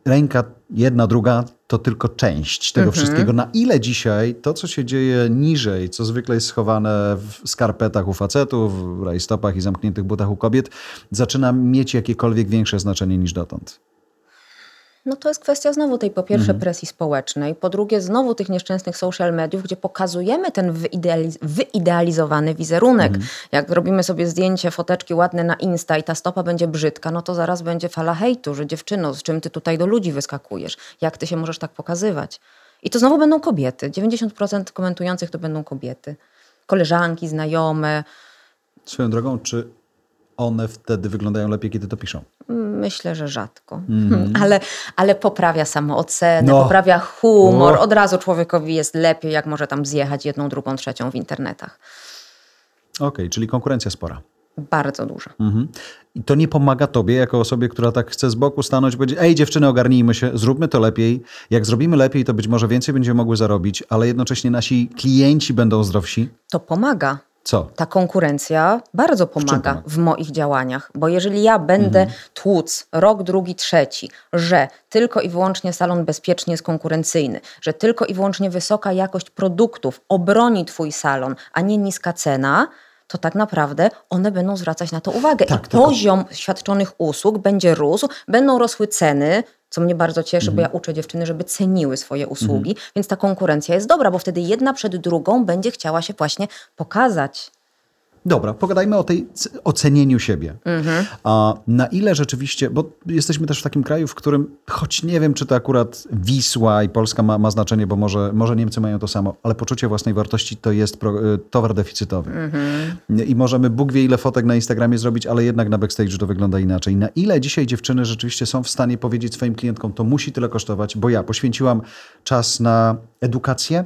S1: ręka jedna, druga to tylko część tego mhm. wszystkiego. Na ile dzisiaj to, co się dzieje niżej, co zwykle jest schowane w skarpetach u facetów, w rajstopach i zamkniętych butach u kobiet, zaczyna mieć jakiekolwiek większe znaczenie niż dotąd?
S2: No to jest kwestia znowu tej po pierwsze mhm. presji społecznej, po drugie znowu tych nieszczęsnych social mediów, gdzie pokazujemy ten wyidealiz wyidealizowany wizerunek. Mhm. Jak robimy sobie zdjęcie, foteczki ładne na Insta i ta stopa będzie brzydka, no to zaraz będzie fala hejtu, że dziewczyno, z czym ty tutaj do ludzi wyskakujesz? Jak ty się możesz tak pokazywać? I to znowu będą kobiety. 90% komentujących to będą kobiety. Koleżanki, znajome.
S1: Swoją drogą, czy one wtedy wyglądają lepiej, kiedy to piszą?
S2: Myślę, że rzadko, mm. ale, ale poprawia samoocenę, no. poprawia humor. Od razu człowiekowi jest lepiej, jak może tam zjechać jedną, drugą, trzecią w internetach.
S1: Okej, okay, czyli konkurencja spora.
S2: Bardzo duża.
S1: Mhm. I to nie pomaga tobie, jako osobie, która tak chce z boku stanąć powiedzieć, ej dziewczyny, ogarnijmy się, zróbmy to lepiej. Jak zrobimy lepiej, to być może więcej będziemy mogły zarobić, ale jednocześnie nasi klienci będą zdrowsi.
S2: To pomaga.
S1: Co?
S2: Ta konkurencja bardzo pomaga w, w moich działaniach, bo jeżeli ja będę mhm. tłuc rok, drugi, trzeci, że tylko i wyłącznie salon bezpiecznie jest konkurencyjny, że tylko i wyłącznie wysoka jakość produktów obroni Twój salon, a nie niska cena, to tak naprawdę one będą zwracać na to uwagę. Tak, I poziom świadczonych usług będzie rósł, będą rosły ceny, co mnie bardzo cieszy, mhm. bo ja uczę dziewczyny, żeby ceniły swoje usługi, mhm. więc ta konkurencja jest dobra, bo wtedy jedna przed drugą będzie chciała się właśnie pokazać.
S1: Dobra, pogadajmy o tej ocenieniu siebie. Mhm. A na ile rzeczywiście, bo jesteśmy też w takim kraju, w którym, choć nie wiem, czy to akurat Wisła i Polska ma, ma znaczenie, bo może, może Niemcy mają to samo, ale poczucie własnej wartości to jest pro, y, towar deficytowy. Mhm. I możemy Bóg wie ile fotek na Instagramie zrobić, ale jednak na backstage to wygląda inaczej. Na ile dzisiaj dziewczyny rzeczywiście są w stanie powiedzieć swoim klientkom, to musi tyle kosztować, bo ja poświęciłam czas na edukację,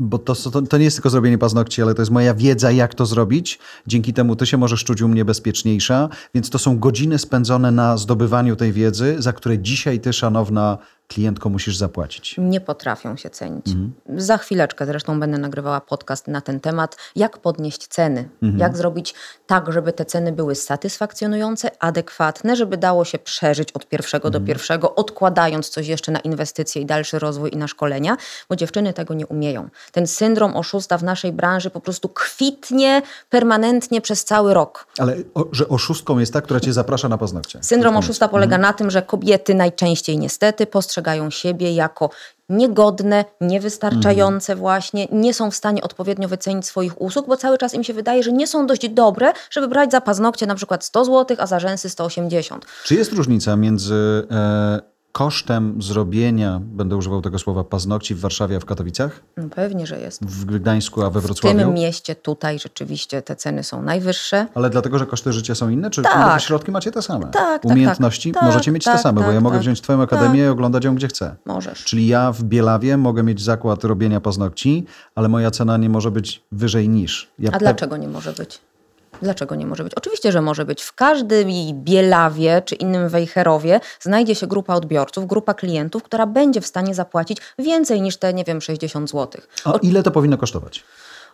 S1: bo to, to, to, nie jest tylko zrobienie paznokci, ale to jest moja wiedza, jak to zrobić. Dzięki temu ty się możesz czuć u mnie bezpieczniejsza, więc to są godziny spędzone na zdobywaniu tej wiedzy, za które dzisiaj ty, szanowna klientko musisz zapłacić.
S2: Nie potrafią się cenić. Mhm. Za chwileczkę zresztą będę nagrywała podcast na ten temat, jak podnieść ceny, mhm. jak zrobić tak, żeby te ceny były satysfakcjonujące, adekwatne, żeby dało się przeżyć od pierwszego mhm. do pierwszego, odkładając coś jeszcze na inwestycje i dalszy rozwój i na szkolenia, bo dziewczyny tego nie umieją. Ten syndrom oszusta w naszej branży po prostu kwitnie permanentnie przez cały rok.
S1: Ale o, że oszustką jest ta, która cię zaprasza na paznokcie.
S2: Syndrom oszusta polega mhm. na tym, że kobiety najczęściej niestety postrzegają postrzegają siebie jako niegodne, niewystarczające mhm. właśnie, nie są w stanie odpowiednio wycenić swoich usług, bo cały czas im się wydaje, że nie są dość dobre, żeby brać za paznokcie na przykład 100 zł, a za rzęsy 180.
S1: Czy jest różnica między e, kosztem zrobienia, będę używał tego słowa, paznokci w Warszawie, a w Katowicach?
S2: No pewnie, że jest.
S1: W Gdańsku, a we Wrocławiu?
S2: W tym mieście tutaj rzeczywiście te ceny są najwyższe.
S1: Ale dlatego, że koszty życia są inne? Czy tak. środki macie te same? Tak, tak Umiejętności tak, możecie mieć tak, te same, bo ja tak, mogę tak. wziąć twoją akademię i oglądać ją gdzie chcę.
S2: Możesz.
S1: Czyli ja w Bielawie mogę mieć zakład robienia paznokci, ale moja cena nie może być wyżej niż.
S2: Ja a dlaczego nie może być? Dlaczego nie może być? Oczywiście, że może być. W każdym Bielawie czy innym Wejherowie znajdzie się grupa odbiorców, grupa klientów, która będzie w stanie zapłacić więcej niż te, nie wiem, 60 zł.
S1: A ile to powinno kosztować?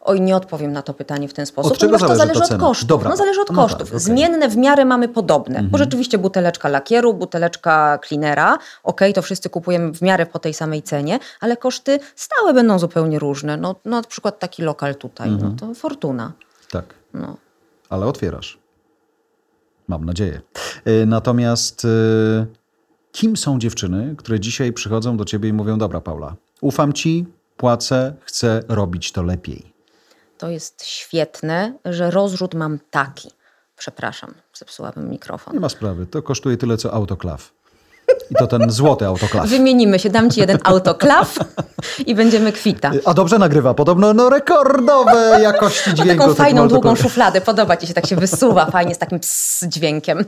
S2: Oj, nie odpowiem na to pytanie w ten sposób, od ponieważ to zależy od kosztów. Dobra. No, zależy od no kosztów. Tak, okay. Zmienne w miarę mamy podobne, mhm. bo rzeczywiście buteleczka lakieru, buteleczka cleanera, ok, to wszyscy kupujemy w miarę po tej samej cenie, ale koszty stałe będą zupełnie różne. No, no na przykład taki lokal tutaj, no mhm. no to fortuna.
S1: Tak. No ale otwierasz. Mam nadzieję. E, natomiast e, kim są dziewczyny, które dzisiaj przychodzą do ciebie i mówią: Dobra, Paula, ufam ci, płacę, chcę robić to lepiej?
S2: To jest świetne, że rozrzut mam taki. Przepraszam, zepsułabym mikrofon.
S1: Nie ma sprawy, to kosztuje tyle co autoklaw. I to ten złoty autoklaw.
S2: Wymienimy się, dam ci jeden autoklaw i będziemy kwita.
S1: A dobrze nagrywa, podobno no, rekordowe jakości dźwięku.
S2: taką fajną, długą szufladę, podoba ci się, tak się wysuwa fajnie z takim ps dźwiękiem.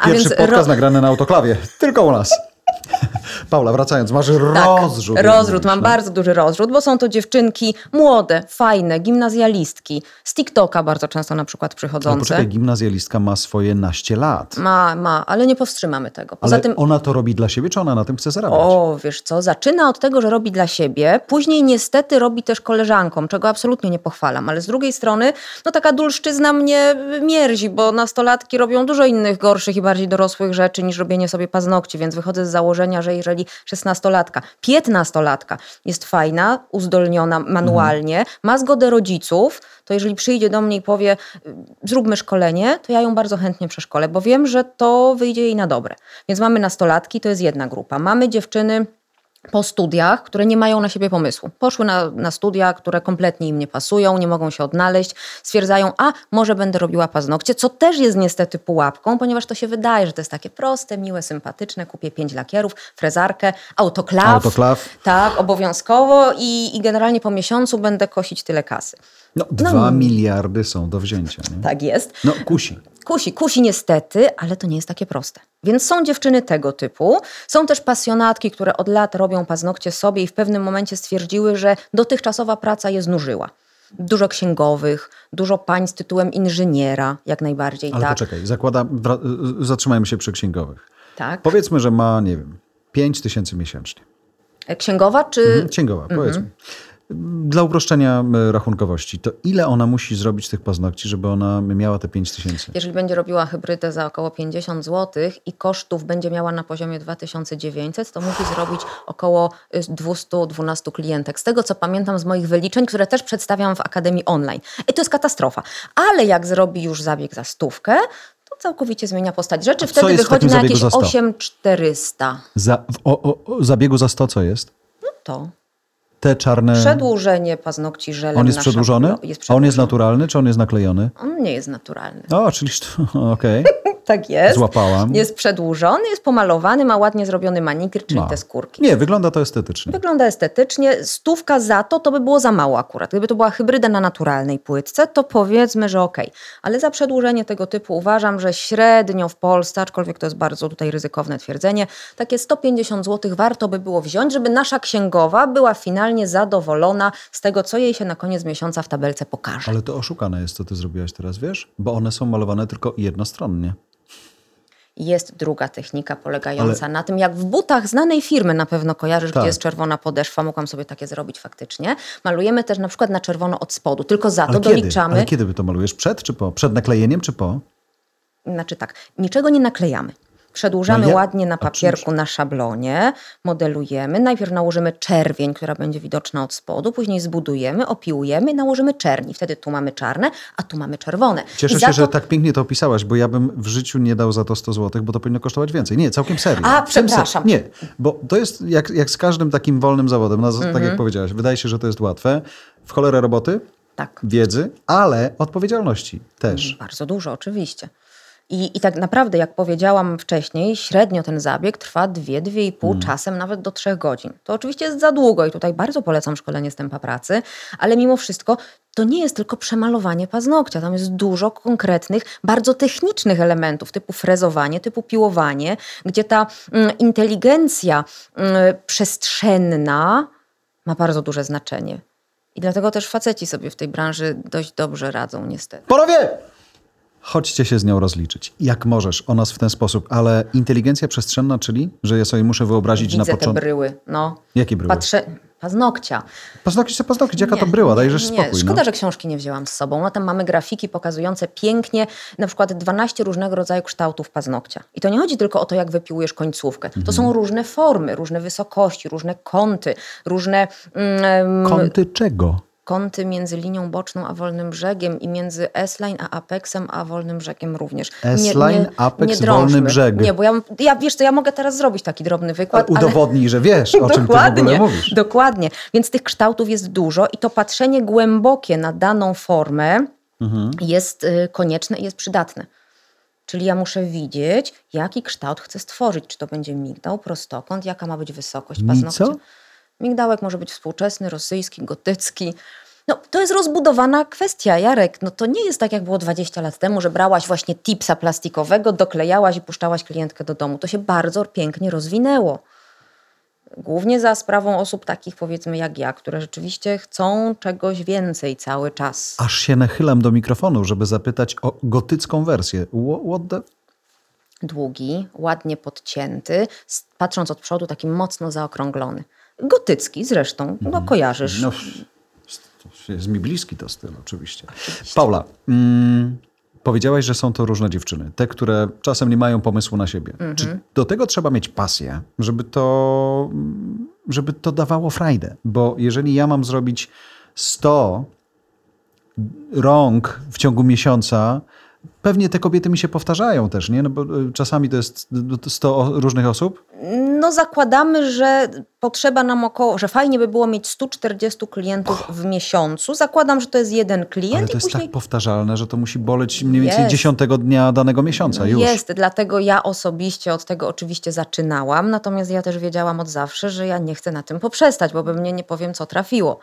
S1: A Pierwszy więc podcast ro... nagrany na autoklawie, tylko u nas. Paula, wracając, masz tak, rozrzut.
S2: Rozrzut, mam no. bardzo duży rozrzut, bo są to dziewczynki młode, fajne, gimnazjalistki. Z TikToka bardzo często na przykład przychodzące. Ale
S1: poczekaj, gimnazjalistka ma swoje naście lat.
S2: Ma, ma, ale nie powstrzymamy tego. Poza
S1: ale tym... ona to robi dla siebie, czy ona na tym chce zarabiać?
S2: O, wiesz co, zaczyna od tego, że robi dla siebie, później niestety robi też koleżankom, czego absolutnie nie pochwalam, ale z drugiej strony, no taka dulszczyzna mnie mierzi, bo nastolatki robią dużo innych gorszych i bardziej dorosłych rzeczy niż robienie sobie paznokci, więc wychodzę z założenia, że jeżeli szesnastolatka, piętnastolatka jest fajna, uzdolniona manualnie, mhm. ma zgodę rodziców, to jeżeli przyjdzie do mnie i powie, zróbmy szkolenie, to ja ją bardzo chętnie przeszkolę, bo wiem, że to wyjdzie jej na dobre. Więc mamy nastolatki, to jest jedna grupa. Mamy dziewczyny po studiach, które nie mają na siebie pomysłu. Poszły na, na studia, które kompletnie im nie pasują, nie mogą się odnaleźć, stwierdzają, a może będę robiła paznokcie, co też jest niestety pułapką, ponieważ to się wydaje, że to jest takie proste, miłe, sympatyczne, kupię pięć lakierów, frezarkę, autoklaw,
S1: autoklaw.
S2: tak, obowiązkowo i, i generalnie po miesiącu będę kosić tyle kasy.
S1: No, dwa no, miliardy są do wzięcia. Nie?
S2: Tak jest.
S1: No, kusi.
S2: Kusi, kusi niestety, ale to nie jest takie proste. Więc są dziewczyny tego typu. Są też pasjonatki, które od lat robią paznokcie sobie i w pewnym momencie stwierdziły, że dotychczasowa praca je znużyła. Dużo księgowych, dużo pań z tytułem inżyniera, jak najbardziej.
S1: Ale
S2: tak.
S1: poczekaj, zakłada, zatrzymajmy się przy księgowych.
S2: Tak.
S1: Powiedzmy, że ma, nie wiem, 5 tysięcy miesięcznie.
S2: Księgowa czy.
S1: Mhm, księgowa, mhm. powiedzmy dla uproszczenia rachunkowości, to ile ona musi zrobić tych paznokci, żeby ona miała te 5 tysięcy?
S2: Jeżeli będzie robiła hybrydę za około 50 zł i kosztów będzie miała na poziomie 2900, to musi zrobić około 212 y, klientek. Z tego co pamiętam z moich wyliczeń, które też przedstawiam w Akademii Online. I to jest katastrofa. Ale jak zrobi już zabieg za stówkę, to całkowicie zmienia postać rzeczy. Wtedy wychodzi na jakieś 8400.
S1: Za, o, o, zabiegu za 100 co jest?
S2: No to.
S1: Te czarne...
S2: Przedłużenie paznokci żelem
S1: On jest przedłużony?
S2: Jest przedłużony?
S1: A on jest naturalny, czy on jest naklejony?
S2: On nie jest naturalny.
S1: O, czyli okej. Okay.
S2: tak jest.
S1: Złapałam.
S2: Jest przedłużony, jest pomalowany, ma ładnie zrobiony manikir, czyli
S1: no.
S2: te skórki.
S1: Nie, wygląda to estetycznie.
S2: Wygląda estetycznie. Stówka za to, to by było za mało akurat. Gdyby to była hybryda na naturalnej płytce, to powiedzmy, że okej. Okay. Ale za przedłużenie tego typu uważam, że średnio w Polsce, aczkolwiek to jest bardzo tutaj ryzykowne twierdzenie, takie 150 zł warto by było wziąć, żeby nasza księgowa była finalnie zadowolona z tego, co jej się na koniec miesiąca w tabelce pokaże.
S1: Ale to oszukane jest, co ty zrobiłaś teraz, wiesz? Bo one są malowane tylko jednostronnie.
S2: Jest druga technika polegająca Ale... na tym, jak w butach znanej firmy na pewno kojarzysz, tak. gdzie jest czerwona podeszwa, mogłam sobie takie zrobić faktycznie. Malujemy też na przykład na czerwono od spodu, tylko za
S1: Ale
S2: to
S1: kiedy?
S2: doliczamy.
S1: Ale kiedy by to malujesz? Przed czy po? Przed naklejeniem czy po?
S2: Znaczy tak, niczego nie naklejamy. Przedłużamy no ja... ładnie na papierku, na szablonie, modelujemy. Najpierw nałożymy czerwień, która będzie widoczna od spodu, później zbudujemy, opiłujemy, nałożymy czerni. Wtedy tu mamy czarne, a tu mamy czerwone.
S1: Cieszę się, to... że tak pięknie to opisałaś, bo ja bym w życiu nie dał za to 100 zł, bo to powinno kosztować więcej. Nie, całkiem serio.
S2: A, przepraszam.
S1: Nie, bo to jest jak, jak z każdym takim wolnym zawodem, no, tak jak mhm. powiedziałaś, wydaje się, że to jest łatwe. W cholerę roboty,
S2: tak.
S1: wiedzy, ale odpowiedzialności też.
S2: Bardzo dużo, oczywiście. I, I tak naprawdę, jak powiedziałam wcześniej, średnio ten zabieg trwa 2-2,5, hmm. czasem nawet do 3 godzin. To oczywiście jest za długo i tutaj bardzo polecam szkolenie z tempa pracy, ale mimo wszystko to nie jest tylko przemalowanie paznokcia. Tam jest dużo konkretnych, bardzo technicznych elementów, typu frezowanie, typu piłowanie, gdzie ta mm, inteligencja mm, przestrzenna ma bardzo duże znaczenie. I dlatego też faceci sobie w tej branży dość dobrze radzą, niestety.
S1: Panowie! Chodźcie się z nią rozliczyć. Jak możesz o nas w ten sposób, ale inteligencja przestrzenna, czyli, że ja sobie muszę wyobrazić
S2: Widzę
S1: na początku.
S2: te bryły, no.
S1: Jakie bryły?
S2: Patrzę, paznokcia.
S1: Paznokcie to paznokcie, jaka to bryła, dajesz
S2: nie,
S1: spokój.
S2: Szkoda,
S1: no.
S2: że książki nie wzięłam z sobą. No tam mamy grafiki pokazujące pięknie na przykład 12 różnego rodzaju kształtów paznokcia. I to nie chodzi tylko o to, jak wypiłujesz końcówkę. To mhm. są różne formy, różne wysokości, różne kąty, różne...
S1: Mm, kąty czego?
S2: Kąty między linią boczną a wolnym brzegiem i między S-line a apexem a wolnym brzegiem również.
S1: S-line, apex, nie wolny brzeg.
S2: Nie, bo ja, ja, wiesz co, ja mogę teraz zrobić taki drobny wykład.
S1: Ale udowodnij, ale... że wiesz, o czym ty w ogóle mówisz.
S2: Dokładnie, więc tych kształtów jest dużo i to patrzenie głębokie na daną formę mhm. jest y, konieczne i jest przydatne. Czyli ja muszę widzieć, jaki kształt chcę stworzyć. Czy to będzie migdał, prostokąt, jaka ma być wysokość paznokcia.
S1: Co?
S2: Migdałek może być współczesny, rosyjski, gotycki. No, to jest rozbudowana kwestia, Jarek. No, to nie jest tak, jak było 20 lat temu, że brałaś właśnie tipsa plastikowego, doklejałaś i puszczałaś klientkę do domu. To się bardzo pięknie rozwinęło. Głównie za sprawą osób takich, powiedzmy, jak ja, które rzeczywiście chcą czegoś więcej cały czas.
S1: Aż się nachylam do mikrofonu, żeby zapytać o gotycką wersję. What the...
S2: Długi, ładnie podcięty, patrząc od przodu, taki mocno zaokrąglony. Gotycki zresztą, no mhm. kojarzysz. No,
S1: jest mi bliski to styl, oczywiście. oczywiście. Paula, mm, powiedziałaś, że są to różne dziewczyny. Te, które czasem nie mają pomysłu na siebie. Mhm. Czy do tego trzeba mieć pasję, żeby to, żeby to dawało frajdę? Bo jeżeli ja mam zrobić 100 rąk w ciągu miesiąca, Pewnie te kobiety mi się powtarzają też, nie? No bo y, czasami to jest 100 różnych osób.
S2: No zakładamy, że potrzeba nam około, że fajnie by było mieć 140 klientów oh. w miesiącu. Zakładam, że to jest jeden klient.
S1: Ale to jest
S2: później...
S1: tak powtarzalne, że to musi boleć mniej więcej jest. dziesiątego dnia danego miesiąca już.
S2: Jest, dlatego ja osobiście od tego oczywiście zaczynałam, natomiast ja też wiedziałam od zawsze, że ja nie chcę na tym poprzestać, bo by mnie nie powiem, co trafiło.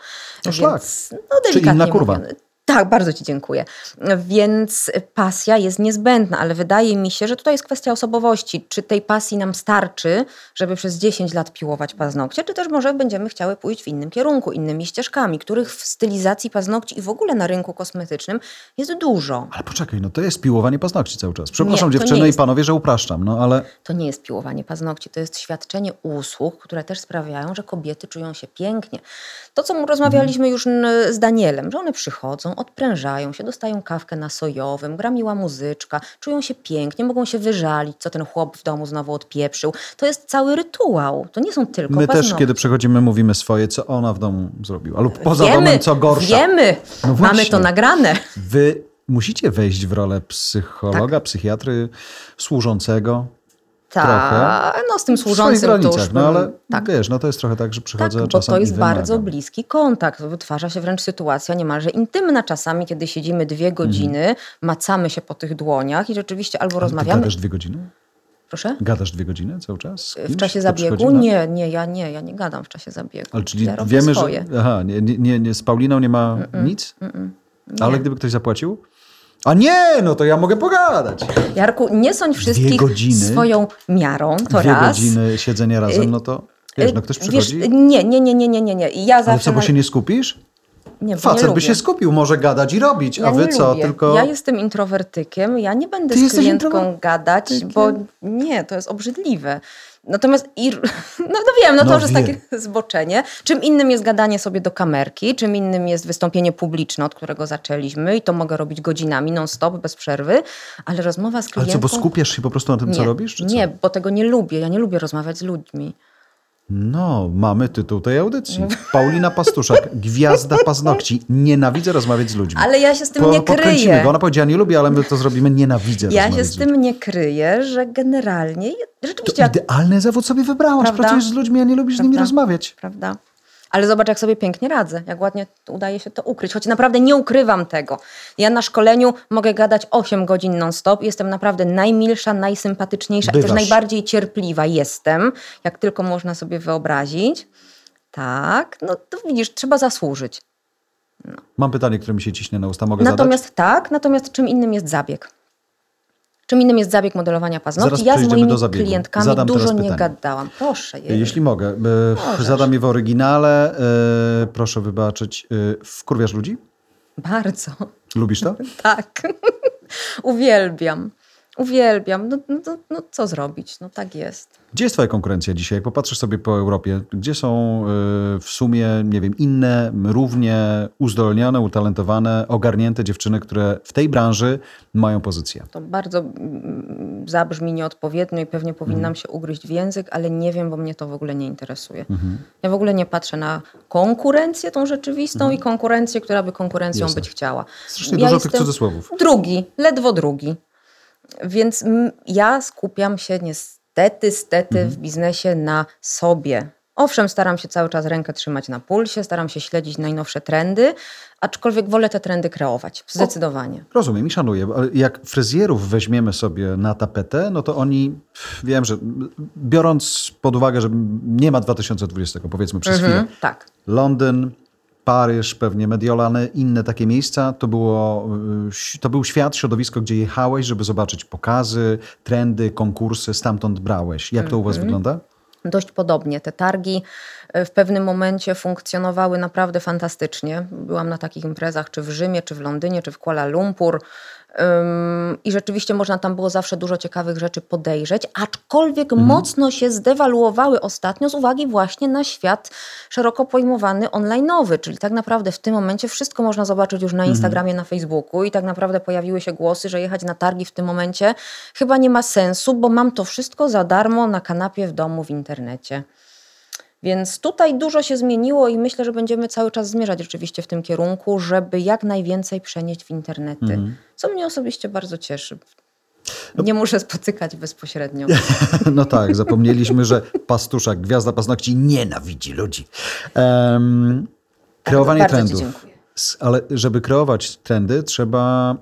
S1: No Więc, tak. no, Czy inna kurwa.
S2: Tak, bardzo Ci dziękuję. Więc pasja jest niezbędna, ale wydaje mi się, że tutaj jest kwestia osobowości. Czy tej pasji nam starczy, żeby przez 10 lat piłować paznokcie, czy też może będziemy chciały pójść w innym kierunku, innymi ścieżkami, których w stylizacji paznokci i w ogóle na rynku kosmetycznym jest dużo.
S1: Ale poczekaj, no to jest piłowanie paznokci cały czas. Przepraszam nie, dziewczyny i panowie, że upraszczam, no ale...
S2: To nie jest piłowanie paznokci, to jest świadczenie usług, które też sprawiają, że kobiety czują się pięknie. To, co rozmawialiśmy już z Danielem, że one przychodzą, odprężają się, dostają kawkę na sojowym, gra miła muzyczka, czują się pięknie, mogą się wyżalić, co ten chłop w domu znowu odpieprzył. To jest cały rytuał. To nie są tylko
S1: My
S2: paznokcie.
S1: też, kiedy przychodzimy, mówimy swoje, co ona w domu zrobiła. Lub poza wiemy, domem, co gorsza.
S2: Wiemy, no mamy to nagrane.
S1: Wy musicie wejść w rolę psychologa, tak. psychiatry, służącego
S2: Tak, no z tym służącym tuż.
S1: No ale tak. wiesz, no to jest trochę tak, że przychodzę tak, czasem
S2: bo to jest
S1: bardzo
S2: bliski kontakt. Wytwarza się wręcz sytuacja niemalże intymna czasami, kiedy siedzimy dwie godziny, mhm. macamy się po tych dłoniach i rzeczywiście albo ale rozmawiamy...
S1: Ty gadasz dwie godziny?
S2: Proszę?
S1: Gadasz dwie godziny cały czas?
S2: W czasie zabiegu? Na... Nie, nie, ja nie, ja nie gadam w czasie zabiegu.
S1: Ale czyli
S2: ja
S1: wiemy, swoje. że... Aha, nie, nie, nie, z Pauliną nie ma mm -mm, nic? Mm ale gdyby ktoś zapłacił? A nie, no to ja mogę pogadać.
S2: Jarku, nie sądź wszystkich swoją miarą, to
S1: Dwie
S2: raz.
S1: godziny siedzenia razem, no to wiesz, no ktoś przychodzi. Wiesz,
S2: nie, nie, nie, nie, nie, nie, nie. Ja
S1: Ale co, bo się nie skupisz? Nie, Facet by się skupił, może gadać i robić,
S2: ja
S1: a wy co,
S2: lubię.
S1: tylko...
S2: Ja jestem introwertykiem, ja nie będę Ty z klientką gadać, bo nie, to jest obrzydliwe. Natomiast, no to wiem, no to no już jest takie zboczenie. Czym innym jest gadanie sobie do kamerki, czym innym jest wystąpienie publiczne, od którego zaczęliśmy i to mogę robić godzinami, non-stop, bez przerwy, ale rozmowa z klientką...
S1: Ale co, bo skupiasz się po prostu na tym,
S2: nie,
S1: co robisz?
S2: Nie, bo tego nie lubię. Ja nie lubię rozmawiać z ludźmi.
S1: No, mamy tytuł tej audycji. Paulina Pastuszak, gwiazda paznokci. Nienawidzę rozmawiać z ludźmi.
S2: Ale ja się z tym po, nie kryję.
S1: Go. Ona powiedziała, nie lubię, ale my to zrobimy, nienawidzę
S2: Ja się z tym nie kryję, że generalnie rzeczywiście...
S1: To idealny zawód sobie wybrałaś. Prawda? Pracujesz z ludźmi, a nie lubisz Prawda? z nimi rozmawiać.
S2: Prawda. Ale zobacz, jak sobie pięknie radzę, jak ładnie udaje się to ukryć. Choć naprawdę nie ukrywam tego. Ja na szkoleniu mogę gadać 8 godzin non-stop. Jestem naprawdę najmilsza, najsympatyczniejsza Bywasz. i też najbardziej cierpliwa jestem, jak tylko można sobie wyobrazić. Tak, no to widzisz, trzeba zasłużyć.
S1: No. Mam pytanie, które mi się ciśnie na usta. Mogę
S2: natomiast
S1: zadać?
S2: tak, natomiast czym innym jest zabieg. Czym innym jest zabieg modelowania paznokci. ja z moimi klientkami Zadam dużo nie gadałam. Proszę.
S1: Jej. Jeśli mogę, e, zadam je w oryginale. E, proszę wybaczyć. E, wkurwiasz ludzi?
S2: Bardzo.
S1: Lubisz to?
S2: tak. Uwielbiam. Uwielbiam. No, no, no, co zrobić? No tak jest.
S1: Gdzie jest twoja konkurencja dzisiaj? Jak popatrzysz sobie po Europie, gdzie są y, w sumie, nie wiem, inne, równie uzdolnione, utalentowane, ogarnięte dziewczyny, które w tej branży mają pozycję?
S2: To bardzo mm, zabrzmi nieodpowiednio i pewnie powinnam mhm. się ugryźć w język, ale nie wiem, bo mnie to w ogóle nie interesuje. Mhm. Ja w ogóle nie patrzę na konkurencję tą rzeczywistą mhm. i konkurencję, która by konkurencją Jasne. być chciała.
S1: Strasznie ja dużo tych cudzysłowów.
S2: Drugi, ledwo drugi. Więc ja skupiam się niestety, stety mhm. w biznesie na sobie. Owszem, staram się cały czas rękę trzymać na pulsie, staram się śledzić najnowsze trendy, aczkolwiek wolę te trendy kreować, zdecydowanie.
S1: O, rozumiem i szanuję, ale jak fryzjerów weźmiemy sobie na tapetę, no to oni, wiem, że biorąc pod uwagę, że nie ma 2020, powiedzmy przez mhm, chwilę.
S2: Tak.
S1: Londyn, Paryż, pewnie Mediolany, inne takie miejsca, to, było, y, to był świat, środowisko, gdzie jechałeś, żeby zobaczyć pokazy, trendy, konkursy, stamtąd brałeś. Jak to u Was mm -hmm. wygląda?
S2: Dość podobnie. Te targi y, w pewnym momencie funkcjonowały naprawdę fantastycznie. Byłam na takich imprezach, czy w Rzymie, czy w Londynie, czy w Kuala Lumpur. I rzeczywiście można tam było zawsze dużo ciekawych rzeczy podejrzeć, aczkolwiek mhm. mocno się zdewaluowały ostatnio z uwagi właśnie na świat szeroko pojmowany online'owy, czyli tak naprawdę w tym momencie wszystko można zobaczyć już na mhm. Instagramie, mhm. na Facebooku i tak naprawdę pojawiły się głosy, że jechać na targi w tym momencie chyba nie ma sensu, bo mam to wszystko za darmo na kanapie w domu w internecie. Więc tutaj dużo się zmieniło i myślę, że będziemy cały czas zmierzać rzeczywiście w tym kierunku, żeby jak najwięcej przenieść w internety, mhm. co mnie osobiście bardzo cieszy. No. Nie muszę spotykać bezpośrednio.
S1: No tak, zapomnieliśmy, że pastuszak, gwiazda paznokci nienawidzi ludzi. Um, kreowanie
S2: bardzo
S1: trendów.
S2: dziękuję.
S1: Ale żeby kreować trendy, trzeba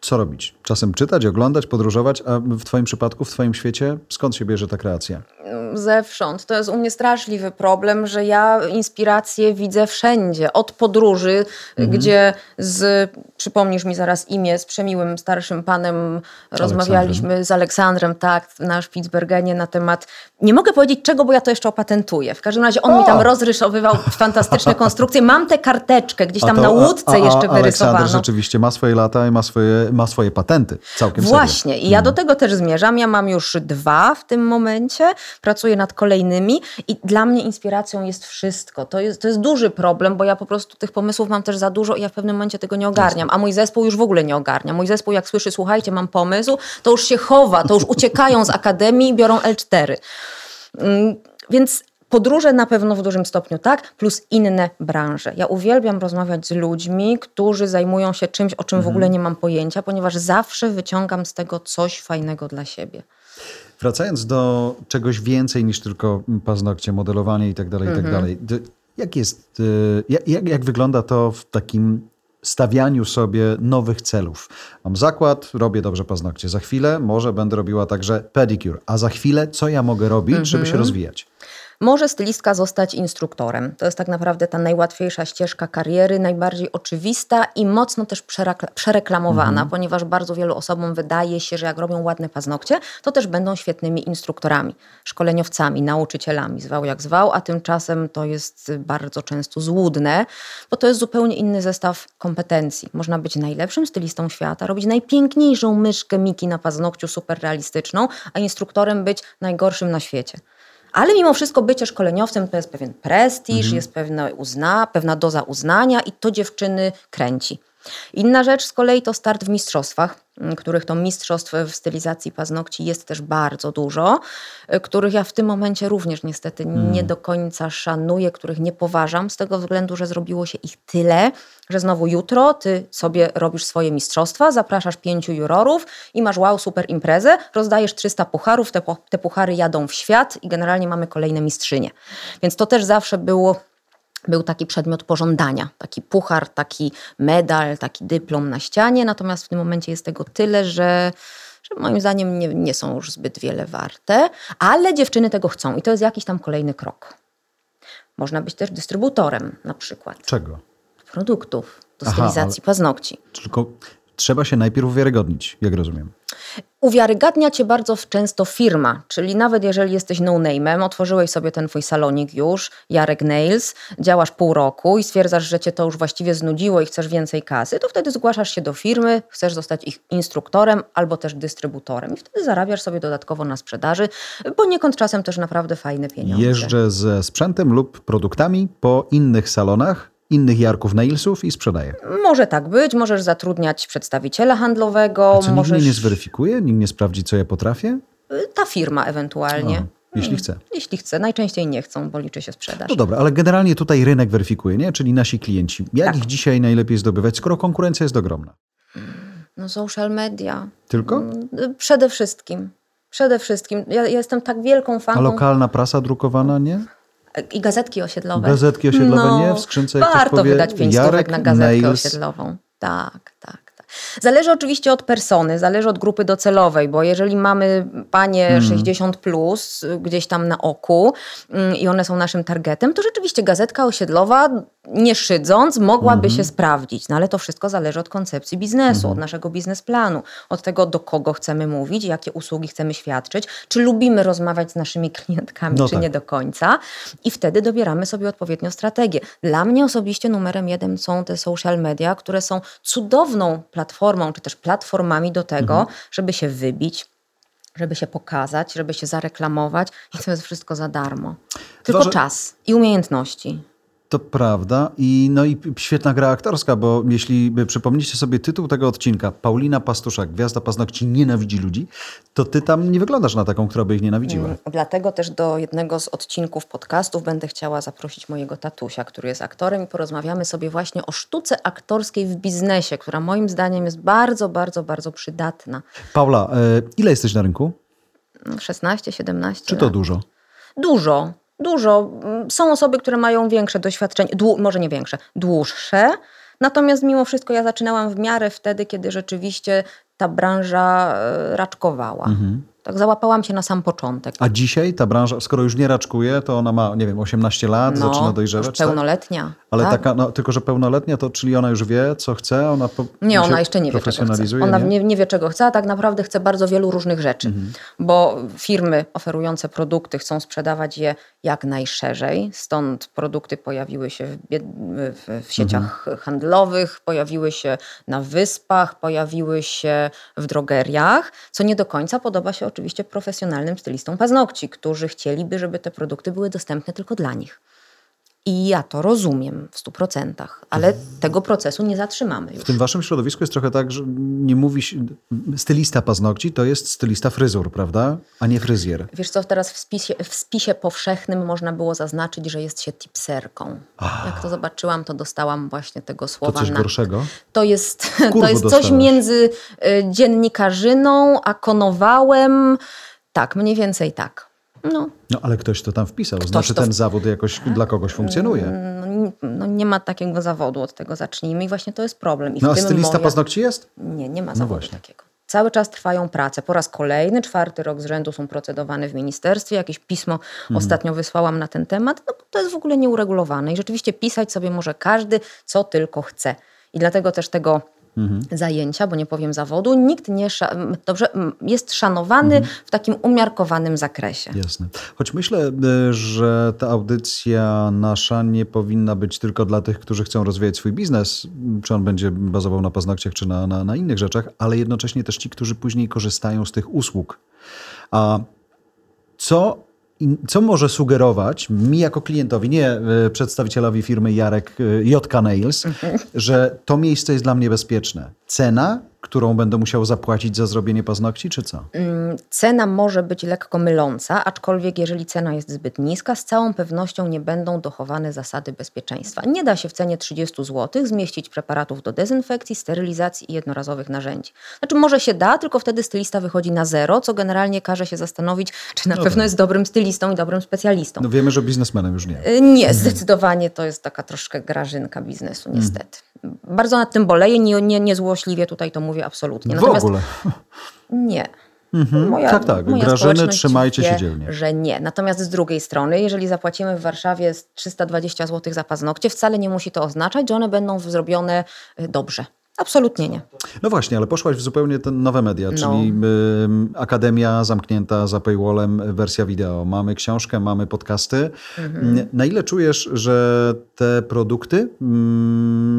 S1: co robić? Czasem czytać, oglądać, podróżować, a w Twoim przypadku, w Twoim świecie, skąd się bierze ta kreacja?
S2: Zewsząd. To jest u mnie straszliwy problem, że ja inspirację widzę wszędzie. Od podróży, mhm. gdzie z, przypomnisz mi zaraz imię, z przemiłym starszym panem rozmawialiśmy z Aleksandrem, tak, na Spitsbergenie na temat, nie mogę powiedzieć czego, bo ja to jeszcze opatentuję. W każdym razie on o! mi tam rozrysowywał fantastyczne konstrukcje. Mam tę karteczkę gdzieś tam to, na łódce a, a, jeszcze wyrysowaną.
S1: Aleksander rzeczywiście ma swoje lata i ma swoje ma swoje patenty całkiem
S2: Właśnie serio. i ja do mhm. tego też zmierzam. Ja mam już dwa w tym momencie, pracuję nad kolejnymi i dla mnie inspiracją jest wszystko. To jest, to jest duży problem, bo ja po prostu tych pomysłów mam też za dużo i ja w pewnym momencie tego nie ogarniam, a mój zespół już w ogóle nie ogarnia. Mój zespół jak słyszy, słuchajcie, mam pomysł, to już się chowa, to już uciekają z akademii i biorą L4. Mm, więc Podróże na pewno w dużym stopniu tak, plus inne branże. Ja uwielbiam rozmawiać z ludźmi, którzy zajmują się czymś, o czym mhm. w ogóle nie mam pojęcia, ponieważ zawsze wyciągam z tego coś fajnego dla siebie.
S1: Wracając do czegoś więcej niż tylko paznokcie, modelowanie i tak dalej, i tak mhm. dalej. Jak jest, y, jak, jak wygląda to w takim stawianiu sobie nowych celów. Mam zakład, robię dobrze paznokcie. Za chwilę może będę robiła także pedicure. A za chwilę co ja mogę robić, żeby się mhm. rozwijać?
S2: Może stylistka zostać instruktorem. To jest tak naprawdę ta najłatwiejsza ścieżka kariery, najbardziej oczywista i mocno też przereklamowana, mhm. ponieważ bardzo wielu osobom wydaje się, że jak robią ładne paznokcie, to też będą świetnymi instruktorami, szkoleniowcami, nauczycielami, zwał jak zwał, a tymczasem to jest bardzo często złudne, bo to jest zupełnie inny zestaw kompetencji. Można być najlepszym stylistą świata, robić najpiękniejszą myszkę Miki na paznokciu super realistyczną, a instruktorem być najgorszym na świecie. Ale mimo wszystko bycie szkoleniowcem to jest pewien prestiż, mhm. jest pewna, uzna, pewna doza uznania i to dziewczyny kręci. Inna rzecz z kolei to start w mistrzostwach, których to mistrzostw w stylizacji paznokci jest też bardzo dużo, których ja w tym momencie również niestety hmm. nie do końca szanuję, których nie poważam z tego względu, że zrobiło się ich tyle, że znowu jutro ty sobie robisz swoje mistrzostwa, zapraszasz pięciu jurorów i masz wow, super imprezę, rozdajesz 300 pucharów, te, te puchary jadą w świat i generalnie mamy kolejne mistrzynie. Więc to też zawsze było był taki przedmiot pożądania, taki puchar, taki medal, taki dyplom na ścianie, natomiast w tym momencie jest tego tyle, że, że moim zdaniem nie, nie są już zbyt wiele warte, ale dziewczyny tego chcą i to jest jakiś tam kolejny krok. Można być też dystrybutorem na przykład.
S1: Czego?
S2: Produktów do stylizacji Aha, paznokci.
S1: Tylko trzeba się najpierw uwiarygodnić, jak rozumiem.
S2: Uwiarygadnia cię bardzo często firma, czyli nawet jeżeli jesteś no-name'em, otworzyłeś sobie ten twój salonik już, Jarek Nails, działasz pół roku i stwierdzasz, że cię to już właściwie znudziło i chcesz więcej kasy, to wtedy zgłaszasz się do firmy, chcesz zostać ich instruktorem albo też dystrybutorem i wtedy zarabiasz sobie dodatkowo na sprzedaży, poniekąd czasem też naprawdę fajne pieniądze.
S1: Jeżdżę ze sprzętem lub produktami po innych salonach, innych Jarków Nailsów i sprzedaje.
S2: Może tak być, możesz zatrudniać przedstawiciela handlowego.
S1: A co,
S2: możesz...
S1: nikt mnie nie zweryfikuje? Nikt nie sprawdzi, co ja potrafię?
S2: Ta firma ewentualnie. No,
S1: jeśli hmm. chce.
S2: Jeśli chce. Najczęściej nie chcą, bo liczy się sprzedaż.
S1: No dobra, ale generalnie tutaj rynek weryfikuje, nie? czyli nasi klienci. Jak tak. ich dzisiaj najlepiej zdobywać, skoro konkurencja jest ogromna?
S2: No social media.
S1: Tylko?
S2: Mm, przede wszystkim. Przede wszystkim. Ja, ja jestem tak wielką fanką.
S1: A lokalna prasa drukowana, nie?
S2: I gazetki osiedlowe.
S1: Gazetki osiedlowe no, nie? W skrzynce jak
S2: Warto
S1: powie,
S2: wydać pięć stówek na gazetkę Nails. osiedlową. Tak, tak. Zależy oczywiście od persony, zależy od grupy docelowej, bo jeżeli mamy panie hmm. 60 plus gdzieś tam na oku mm, i one są naszym targetem, to rzeczywiście gazetka osiedlowa, nie szydząc, mogłaby hmm. się sprawdzić. No ale to wszystko zależy od koncepcji biznesu, hmm. od naszego biznesplanu, od tego, do kogo chcemy mówić, jakie usługi chcemy świadczyć, czy lubimy rozmawiać z naszymi klientkami, no czy tak. nie do końca. I wtedy dobieramy sobie odpowiednią strategię. Dla mnie osobiście numerem jeden są te social media, które są cudowną platformą, czy też platformami do tego, mhm. żeby się wybić, żeby się pokazać, żeby się zareklamować i to jest wszystko za darmo. Tylko czas i umiejętności.
S1: To prawda. I, no i świetna gra aktorska, bo jeśli przypomnicie sobie tytuł tego odcinka, Paulina Pastuszak, Gwiazda Paznokci nienawidzi ludzi, to ty tam nie wyglądasz na taką, która by ich nienawidziła. Mm,
S2: dlatego też do jednego z odcinków podcastów będę chciała zaprosić mojego tatusia, który jest aktorem i porozmawiamy sobie właśnie o sztuce aktorskiej w biznesie, która moim zdaniem jest bardzo, bardzo, bardzo przydatna.
S1: Paula, e, ile jesteś na rynku?
S2: 16, 17
S1: Czy to
S2: lat.
S1: dużo?
S2: Dużo. Dużo. Mm, są osoby, które mają większe doświadczenie, dłu- może nie większe, dłuższe. Natomiast mimo wszystko ja zaczynałam w miarę wtedy, kiedy rzeczywiście ta branża e, raczkowała. Mhm. Tak załapałam się na sam początek.
S1: A dzisiaj ta branża, skoro już nie raczkuje, to ona ma, nie wiem, 18 lat, no, zaczyna dojrzewać.
S2: Już pełnoletnia. Tak?
S1: Ale tak? taka, no, tylko że pełnoletnia, to czyli ona już wie, co chce? Ona po,
S2: nie, ona jeszcze nie wie, czego chce. Ona nie? Nie, nie wie, czego chce, a tak naprawdę chce bardzo wielu różnych rzeczy. Mhm. Bo firmy oferujące produkty chcą sprzedawać je jak najszerzej. Stąd produkty pojawiły się w, w, w sieciach mhm. handlowych, pojawiły się na wyspach, pojawiły się w drogeriach, co nie do końca podoba się oczywiście profesjonalnym stylistom paznokci, którzy chcieliby, żeby te produkty były dostępne tylko dla nich. I ja to rozumiem w stu procentach, ale tego procesu nie zatrzymamy już.
S1: W tym waszym środowisku jest trochę tak, że nie mówi się, stylista paznokci to jest stylista fryzur, prawda? A nie fryzjer.
S2: Wiesz co, teraz w spisie, w spisie powszechnym można było zaznaczyć, że jest się tipserką. Ach. Jak to zobaczyłam, to dostałam właśnie tego słowa.
S1: To coś
S2: na...
S1: gorszego?
S2: To jest, to jest coś między y, dziennikarzyną a konowałem tak, mniej więcej tak.
S1: No. no ale ktoś to tam wpisał, ktoś znaczy to... ten zawód jakoś dla kogoś funkcjonuje.
S2: No, no, nie ma takiego zawodu, od tego zacznijmy i właśnie to jest problem. I
S1: no a stylista moja... paznokci jest?
S2: Nie, nie ma no zawodu no takiego. Cały czas trwają prace. Po raz kolejny, czwarty rok z rzędu są procedowane w ministerstwie. Jakieś pismo mhm. ostatnio wysłałam na ten temat. No, to jest w ogóle nieuregulowane i rzeczywiście pisać sobie może każdy, co tylko chce. I dlatego też tego mhm. zajęcia, bo nie powiem zawodu, nikt nie dobrze, jest szanowany mhm. w takim umiarkowanym zakresie.
S1: Jasne. Choć myślę, e, że ta audycja nasza nie powinna być tylko dla tych, którzy chcą rozwijać swój biznes, czy on będzie bazował na paznokciach, czy na, na, na innych rzeczach, ale jednocześnie też ci, którzy później korzystają z tych usług. A co co może sugerować mi jako klientowi, nie e, przedstawicielowi firmy Jarek e, JK Nails, mhm. że to miejsce jest dla mnie bezpieczne? Cena którą będę musiał zapłacić za zrobienie paznokci, czy co? Mm,
S2: cena może być lekko myląca, aczkolwiek jeżeli cena jest zbyt niska, z całą pewnością nie będą dochowane zasady bezpieczeństwa. Nie da się w cenie 30 zł zmieścić preparatów do dezynfekcji, sterylizacji i jednorazowych narzędzi. Znaczy może się da, tylko wtedy stylista wychodzi na zero, co generalnie każe się zastanowić, czy na no pewno tak. jest dobrym stylistą i dobrym specjalistą.
S1: No wiemy, że biznesmenem już nie.
S2: Y, nie, zdecydowanie to jest taka troszkę grażynka biznesu, niestety. Mm. Bardzo nad tym boleję, nie, nie, nie złośliwie tutaj to mówię absolutnie.
S1: Natomiast w ogóle?
S2: Nie.
S1: Mhm. Moja, tak, tak. Moja Grażyny, trzymajcie wie, się dzielnie.
S2: Że nie. Natomiast z drugiej strony, jeżeli zapłacimy w Warszawie 320 zł za paznokcie, wcale nie musi to oznaczać, że one będą zrobione y, dobrze. Absolutnie nie.
S1: No właśnie, ale poszłaś w zupełnie te nowe media, no. czyli y, Akademia zamknięta za paywallem, wersja wideo. Mamy książkę, mamy podcasty. Mhm. Na ile czujesz, że te produkty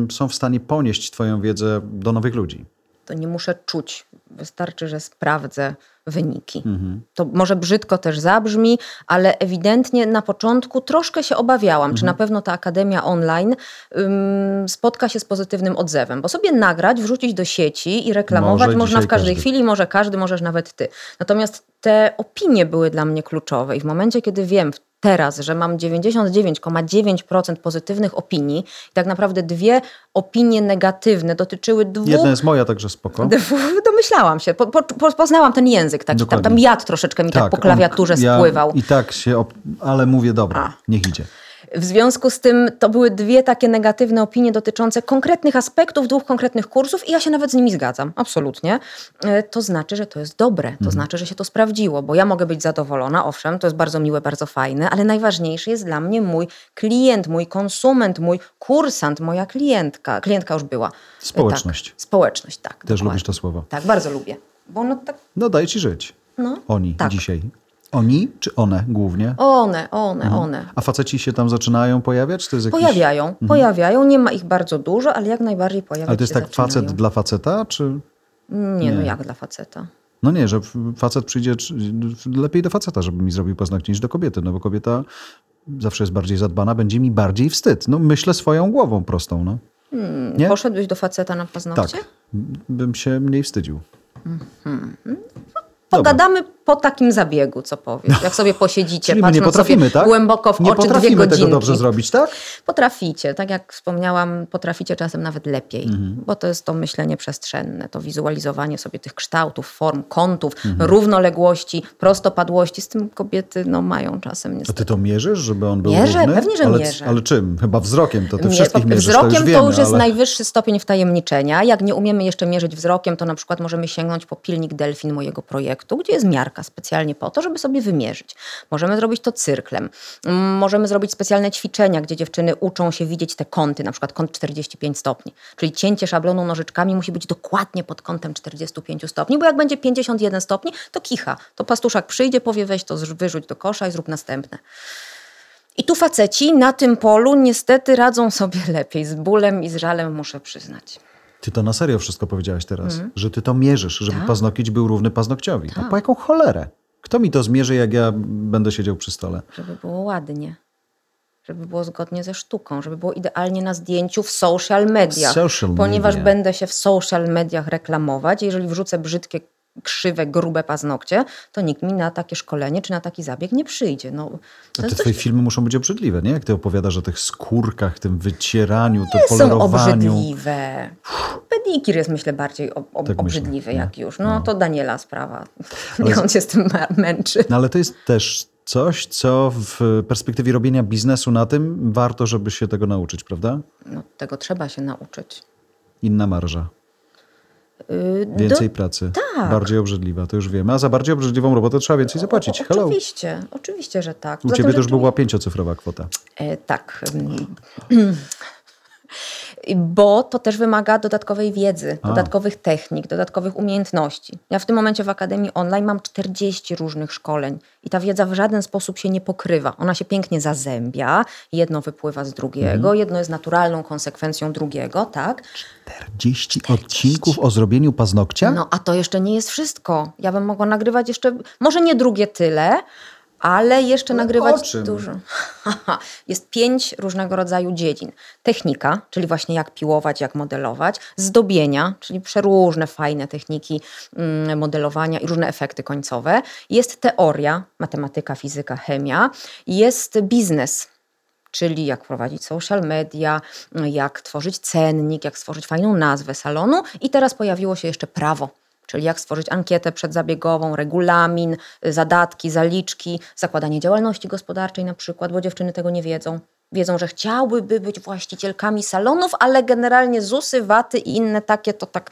S1: y, są w stanie ponieść Twoją wiedzę do nowych ludzi?
S2: To nie muszę czuć. Wystarczy, że sprawdzę wyniki. Mhm. To może brzydko też zabrzmi, ale ewidentnie na początku troszkę się obawiałam, mhm. czy na pewno ta akademia online ym, spotka się z pozytywnym odzewem, bo sobie nagrać, wrzucić do sieci i reklamować może można w każdej każdy. chwili, może każdy, możesz nawet ty. Natomiast te opinie były dla mnie kluczowe i w momencie, kiedy wiem, teraz, że mam 99,9% pozytywnych opinii i tak naprawdę dwie opinie negatywne dotyczyły dwóch...
S1: Jedna jest moja, także spoko.
S2: Dwóch, domyślałam się, po, po, poznałam ten język taki, tam, tam jad troszeczkę mi tak, tak po klawiaturze on, spływał.
S1: Ja I tak się, ale mówię, dobra, A. niech idzie.
S2: W związku z tym to były dwie takie negatywne opinie dotyczące konkretnych aspektów, dwóch konkretnych kursów i ja się nawet z nimi zgadzam, absolutnie. E, to znaczy, że to jest dobre, to mhm. znaczy, że się to sprawdziło, bo ja mogę być zadowolona, owszem, to jest bardzo miłe, bardzo fajne, ale najważniejszy jest dla mnie mój klient, mój konsument, mój kursant, moja klientka. Klientka już była.
S1: Społeczność.
S2: Tak, społeczność, tak.
S1: Też dokładnie. lubisz to słowo.
S2: Tak, bardzo lubię. Bo ono tak...
S1: No daj ci żyć. No, Oni tak. dzisiaj. Oni czy one głównie?
S2: One, one, mhm. one.
S1: A faceci się tam zaczynają pojawiać? To jest
S2: jakiś... Pojawiają, mhm. pojawiają. Nie ma ich bardzo dużo, ale jak najbardziej pojawiają
S1: Ale to jest tak
S2: zaczynają.
S1: facet dla faceta, czy...
S2: Nie, nie, no jak dla faceta?
S1: No nie, że facet przyjdzie, lepiej do faceta, żeby mi zrobił paznokcie niż do kobiety, no bo kobieta zawsze jest bardziej zadbana, będzie mi bardziej wstyd. No myślę swoją głową prostą, no.
S2: Hmm, nie? Poszedłeś do faceta na paznokcie?
S1: Tak, bym się mniej wstydził. Mhm.
S2: Pogadamy po takim zabiegu, co powiesz. Jak sobie posiedzicie,
S1: Czyli patrząc nie potrafimy, sobie
S2: tak? głęboko w
S1: nie
S2: oczy dwie godziny.
S1: tego dobrze zrobić, tak?
S2: Potraficie. Tak jak wspomniałam, potraficie czasem nawet lepiej, mhm. bo to jest to myślenie przestrzenne, to wizualizowanie sobie tych kształtów, form, kątów, mhm. równoległości, prostopadłości. Z tym kobiety no, mają czasem niestety.
S1: A ty to mierzysz, żeby on był
S2: Mierzę,
S1: równy?
S2: pewnie, że
S1: ale,
S2: mierzę.
S1: Ale czym? Chyba wzrokiem, to ty wszystkich mierzysz,
S2: Wzrokiem
S1: to już, wiemy,
S2: to już jest
S1: ale...
S2: najwyższy stopień wtajemniczenia. Jak nie umiemy jeszcze mierzyć wzrokiem, to na przykład możemy sięgnąć po pilnik Delfin mojego projektu, gdzie jest miarka specjalnie po to, żeby sobie wymierzyć. Możemy zrobić to cyrklem. Możemy zrobić specjalne ćwiczenia, gdzie dziewczyny uczą się widzieć te kąty, na przykład kąt 45 stopni. Czyli cięcie szablonu nożyczkami musi być dokładnie pod kątem 45 stopni, bo jak będzie 51 stopni, to kicha. To pastuszak przyjdzie, powie weź to wyrzuć do kosza i zrób następne. I tu faceci na tym polu niestety radzą sobie lepiej. Z bólem i z żalem muszę przyznać.
S1: Ty to na serio wszystko powiedziałaś teraz, mm. że ty to mierzysz, żeby tak. był równy paznokciowi. Tak. A po jaką cholerę? Kto mi to zmierzy, jak ja będę siedział przy stole?
S2: Żeby było ładnie. Żeby było zgodnie ze sztuką, żeby było idealnie na zdjęciu w social mediach.
S1: Social
S2: ponieważ
S1: media.
S2: będę się w social mediach reklamować, jeżeli wrzucę brzydkie krzywe, grube paznokcie, to nikt mi na takie szkolenie czy na taki zabieg nie przyjdzie. No,
S1: to te twoje coś... filmy muszą być obrzydliwe, nie? Jak ty opowiadasz o tych skórkach, tym wycieraniu,
S2: nie
S1: to polerowaniu.
S2: są obrzydliwe. Dikir jest myślę bardziej ob, ob, tak obrzydliwy myślę. jak już. No, no, to Daniela sprawa. Niech on się z tym męczy.
S1: No ale to jest też coś, co w perspektywie robienia biznesu na tym warto, żeby się tego nauczyć, prawda?
S2: No tego trzeba się nauczyć.
S1: Inna marża. Yy, więcej do... pracy. Tak. Bardziej obrzydliwa, to już wiemy. A za bardziej obrzydliwą robotę trzeba więcej zapłacić.
S2: Hello. Oczywiście, oczywiście, że tak.
S1: U ciebie to już była pięciocyfrowa kwota.
S2: E, tak. Bo to też wymaga dodatkowej wiedzy, A. dodatkowych technik, dodatkowych umiejętności. Ja w tym momencie w Akademii Online mam 40 różnych szkoleń i ta wiedza w żaden sposób się nie pokrywa. Ona się pięknie zazębia, jedno wypływa z drugiego, mhm. jedno jest naturalną konsekwencją drugiego, tak?
S1: 40 odcinków o zrobieniu paznokcia?
S2: No, a to jeszcze nie jest wszystko. Ja bym mogła nagrywać jeszcze, może nie drugie tyle, ale jeszcze ale nagrywać dużo. Jest pięć różnego rodzaju dziedzin. Technika, czyli właśnie jak piłować, jak modelować. Zdobienia, czyli przeróżne fajne techniki mm, modelowania i różne efekty końcowe. Jest teoria, matematyka, fizyka, chemia. Jest biznes, czyli jak prowadzić social media, jak tworzyć cennik, jak stworzyć fajną nazwę salonu. I teraz pojawiło się jeszcze prawo czyli jak stworzyć ankietę przedzabiegową, regulamin, zadatki, zaliczki, zakładanie działalności gospodarczej na przykład, bo dziewczyny tego nie wiedzą. Wiedzą, że chciałyby być właścicielkami salonów, ale generalnie ZUSy, waty i inne takie to tak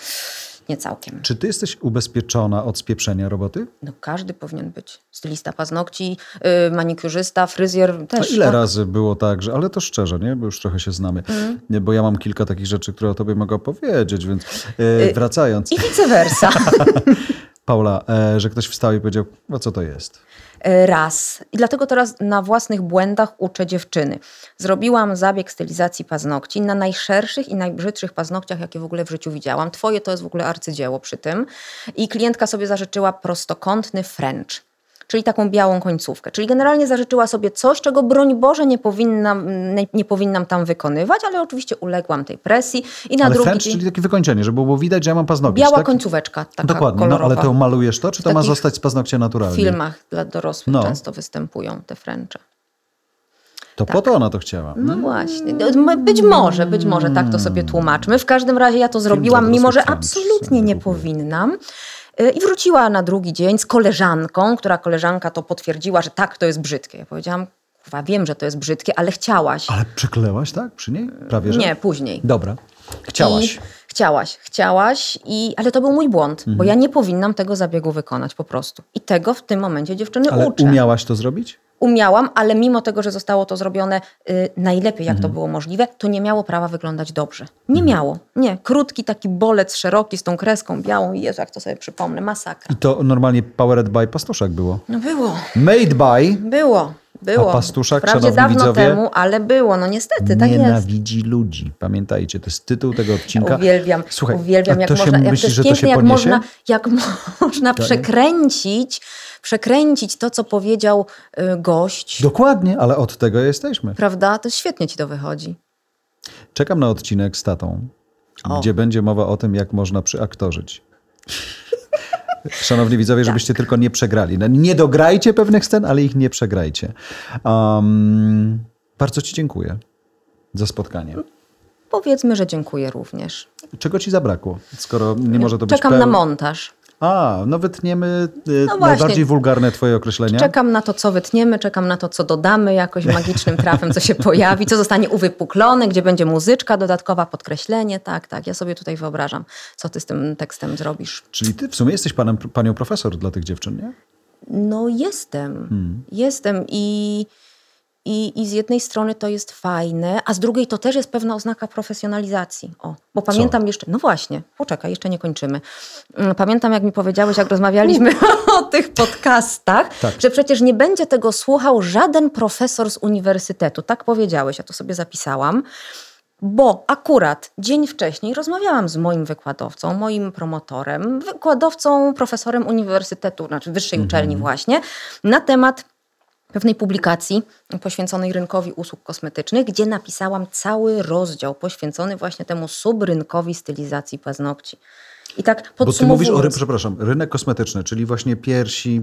S2: nie całkiem.
S1: Czy ty jesteś ubezpieczona od spieprzenia roboty?
S2: No każdy powinien być. Stylista paznokci, yy, manikurzysta, fryzjer też.
S1: A ile tak? razy było tak, że, ale to szczerze, nie? bo już trochę się znamy, mm. nie, bo ja mam kilka takich rzeczy, które o tobie mogę powiedzieć, więc yy, wracając.
S2: I vice versa.
S1: Paula, e, że ktoś wstał i powiedział, no co to jest?
S2: E, raz. I dlatego teraz na własnych błędach uczę dziewczyny. Zrobiłam zabieg stylizacji paznokci na najszerszych i najbrzydszych paznokciach, jakie w ogóle w życiu widziałam. Twoje to jest w ogóle arcydzieło przy tym. I klientka sobie zażyczyła prostokątny French czyli taką białą końcówkę. Czyli generalnie zażyczyła sobie coś, czego broń Boże nie powinnam, nie, powinnam tam wykonywać, ale oczywiście uległam tej presji. I na
S1: ale
S2: drugi
S1: czyli takie wykończenie, żeby było widać, że ja mam paznokcie.
S2: Biała
S1: tak?
S2: końcóweczka, taka
S1: Dokładnie,
S2: kolorowa.
S1: No, ale to malujesz to, czy to ma zostać z paznokcia naturalnie?
S2: W filmach dla dorosłych no. często występują te Frencze.
S1: To tak. po to ona to chciała.
S2: No właśnie. No, być może, być może tak to sobie tłumaczmy. W każdym razie ja to zrobiłam, mimo że absolutnie nie powinnam. Y, I wróciła na drugi dzień z koleżanką, która koleżanka to potwierdziła, że tak, to jest brzydkie. Ja powiedziałam, kurwa, wiem, że to jest brzydkie, ale chciałaś.
S1: Ale przyklełaś, tak? Przy niej? Prawie, że?
S2: Nie, później.
S1: Dobra. Chciałaś.
S2: I chciałaś, chciałaś, i, ale to był mój błąd, mhm. bo ja nie powinnam tego zabiegu wykonać po prostu. I tego w tym momencie dziewczyny
S1: ale
S2: uczę.
S1: umiałaś to zrobić?
S2: Umiałam, ale mimo tego, że zostało to zrobione y, najlepiej, jak mhm. to było możliwe, to nie miało prawa wyglądać dobrze. Nie mhm. miało. Nie. Krótki taki bolec szeroki z tą kreską białą i Jezu, jak to sobie przypomnę, masakra.
S1: I to normalnie powered by pastuszek było?
S2: No było.
S1: Made by?
S2: Było. Było.
S1: A pastuszak,
S2: Wprawdzie
S1: dawno widzowie,
S2: temu, ale było, no niestety, tak
S1: Nienawidzi ludzi. Pamiętajcie, to jest tytuł tego odcinka.
S2: Uwielbiam, Słuchaj, uwielbiam, jak można, jak myśli, to jest jak można, jak można przekręcić przekręcić to, co powiedział y, gość.
S1: Dokładnie, ale od tego jesteśmy.
S2: Prawda? To świetnie ci to wychodzi.
S1: Czekam na odcinek z tatą, o. gdzie będzie mowa o tym, jak można przyaktorzyć. Szanowni widzowie, tak. żebyście tylko nie przegrali. No, nie dograjcie pewnych scen, ale ich nie przegrajcie. Um, bardzo Ci dziękuję za spotkanie.
S2: Powiedzmy, że dziękuję również.
S1: Czego Ci zabrakło, skoro nie może to
S2: Czekam
S1: być
S2: Czekam na montaż.
S1: A, no wytniemy y, no najbardziej wulgarne twoje określenia.
S2: Czekam na to, co wytniemy, czekam na to, co dodamy jakoś magicznym trafem, co się pojawi, co zostanie uwypuklone, gdzie będzie muzyczka dodatkowa, podkreślenie. Tak, tak, ja sobie tutaj wyobrażam, co ty z tym tekstem zrobisz.
S1: Czyli ty w sumie jesteś panem, panią profesor dla tych dziewczyn, nie?
S2: No jestem, hmm. jestem i... I, I z jednej strony to jest fajne, a z drugiej to też jest pewna oznaka profesjonalizacji. O, bo pamiętam Co? jeszcze, no właśnie, poczekaj, jeszcze nie kończymy. Mm, pamiętam, jak mi powiedziałeś, jak rozmawialiśmy o tych podcastach, tak. że przecież nie będzie tego słuchał żaden profesor z uniwersytetu. Tak powiedziałeś, ja to sobie zapisałam. Bo akurat dzień wcześniej rozmawiałam z moim wykładowcą, moim promotorem, wykładowcą, profesorem uniwersytetu, znaczy wyższej mhm. uczelni właśnie, na temat pewnej publikacji poświęconej rynkowi usług kosmetycznych, gdzie napisałam cały rozdział poświęcony właśnie temu subrynkowi stylizacji paznokci. I tak
S1: Bo ty mówisz o, przepraszam, rynek kosmetyczny, czyli właśnie piersi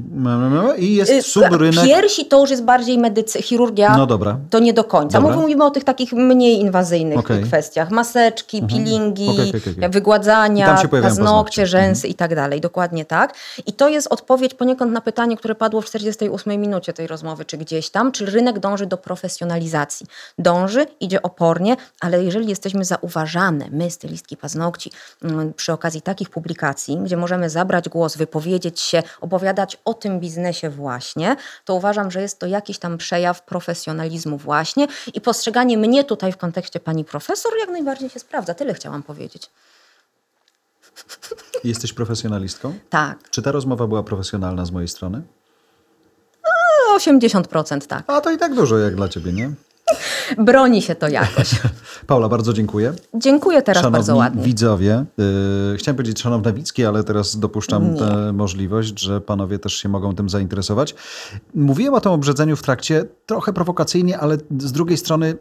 S1: i jest y, subrynek...
S2: Piersi to już jest bardziej medycy, chirurgia, no dobra. to nie do końca. Dobra. Mówimy o tych takich mniej inwazyjnych okay. kwestiach. Maseczki, mhm. peelingi, okay, okay, wygładzania, paznokcie, paznokcie, rzęsy mhm. i tak dalej. Dokładnie tak. I to jest odpowiedź poniekąd na pytanie, które padło w 48 minucie tej rozmowy, czy gdzieś tam, czy rynek dąży do profesjonalizacji. Dąży, idzie opornie, ale jeżeli jesteśmy zauważane, my, stylistki paznokci, mm, przy okazji takich publikacji, gdzie możemy zabrać głos, wypowiedzieć się, opowiadać o tym biznesie właśnie, to uważam, że jest to jakiś tam przejaw profesjonalizmu właśnie i postrzeganie mnie tutaj w kontekście pani profesor jak najbardziej się sprawdza. Tyle chciałam powiedzieć.
S1: Jesteś profesjonalistką?
S2: Tak.
S1: Czy ta rozmowa była profesjonalna z mojej strony?
S2: 80% tak.
S1: A to i tak dużo jak dla ciebie, nie?
S2: Broni się to jakoś.
S1: Paula, bardzo dziękuję.
S2: Dziękuję teraz
S1: Szanowni
S2: bardzo ładnie.
S1: widzowie, yy, chciałem powiedzieć szanowne Wicki, ale teraz dopuszczam tę możliwość, że panowie też się mogą tym zainteresować. Mówiłem o tym obrzydzeniu w trakcie trochę prowokacyjnie, ale z drugiej strony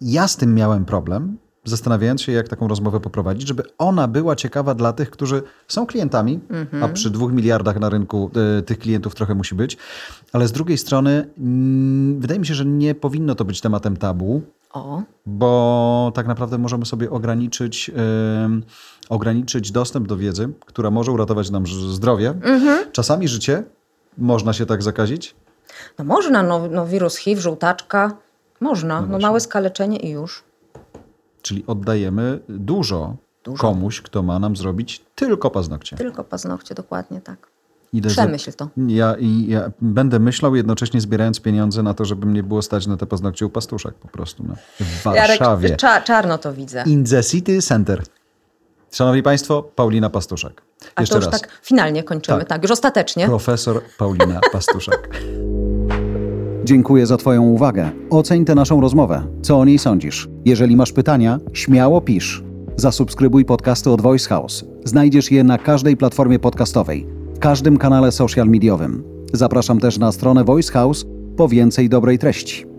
S1: ja z tym miałem problem, zastanawiając się, jak taką rozmowę poprowadzić, żeby ona była ciekawa dla tych, którzy są klientami, a przy dwóch miliardach na rynku y, tych klientów trochę musi być, ale z drugiej strony y, wydaje mi się, że nie powinno to być tematem tabu, o. bo tak naprawdę możemy sobie ograniczyć, y, ograniczyć dostęp do wiedzy, która może uratować nam zdrowie, mhm. czasami życie. Można się tak zakazić?
S2: No można, no, no wirus HIV, żółtaczka, można, no, no małe skaleczenie i już.
S1: Czyli oddajemy dużo, dużo, komuś, kto ma nam zrobić tylko paznokcie.
S2: Tylko paznokcie, dokładnie tak. Idę Przemyśl to.
S1: Ja, ja będę myślał jednocześnie zbierając pieniądze na to, żeby mnie było stać na te paznokcie u pastuszek po prostu. No. W Warszawie. Jarek,
S2: cza, czarno to widzę.
S1: In the City Center. Szanowni Państwo, Paulina Pastuszek.
S2: A Jeszcze to już raz. tak finalnie kończymy, tak. tak, już ostatecznie.
S1: Profesor Paulina Pastuszek. Dziękuję za Twoją uwagę. Oceń tę naszą rozmowę. Co o niej sądzisz? Jeżeli masz pytania, śmiało pisz. Zasubskrybuj podcasty od Voice House. Znajdziesz je na każdej platformie podcastowej, każdym kanale social mediowym. Zapraszam też na stronę Voice House po więcej dobrej treści.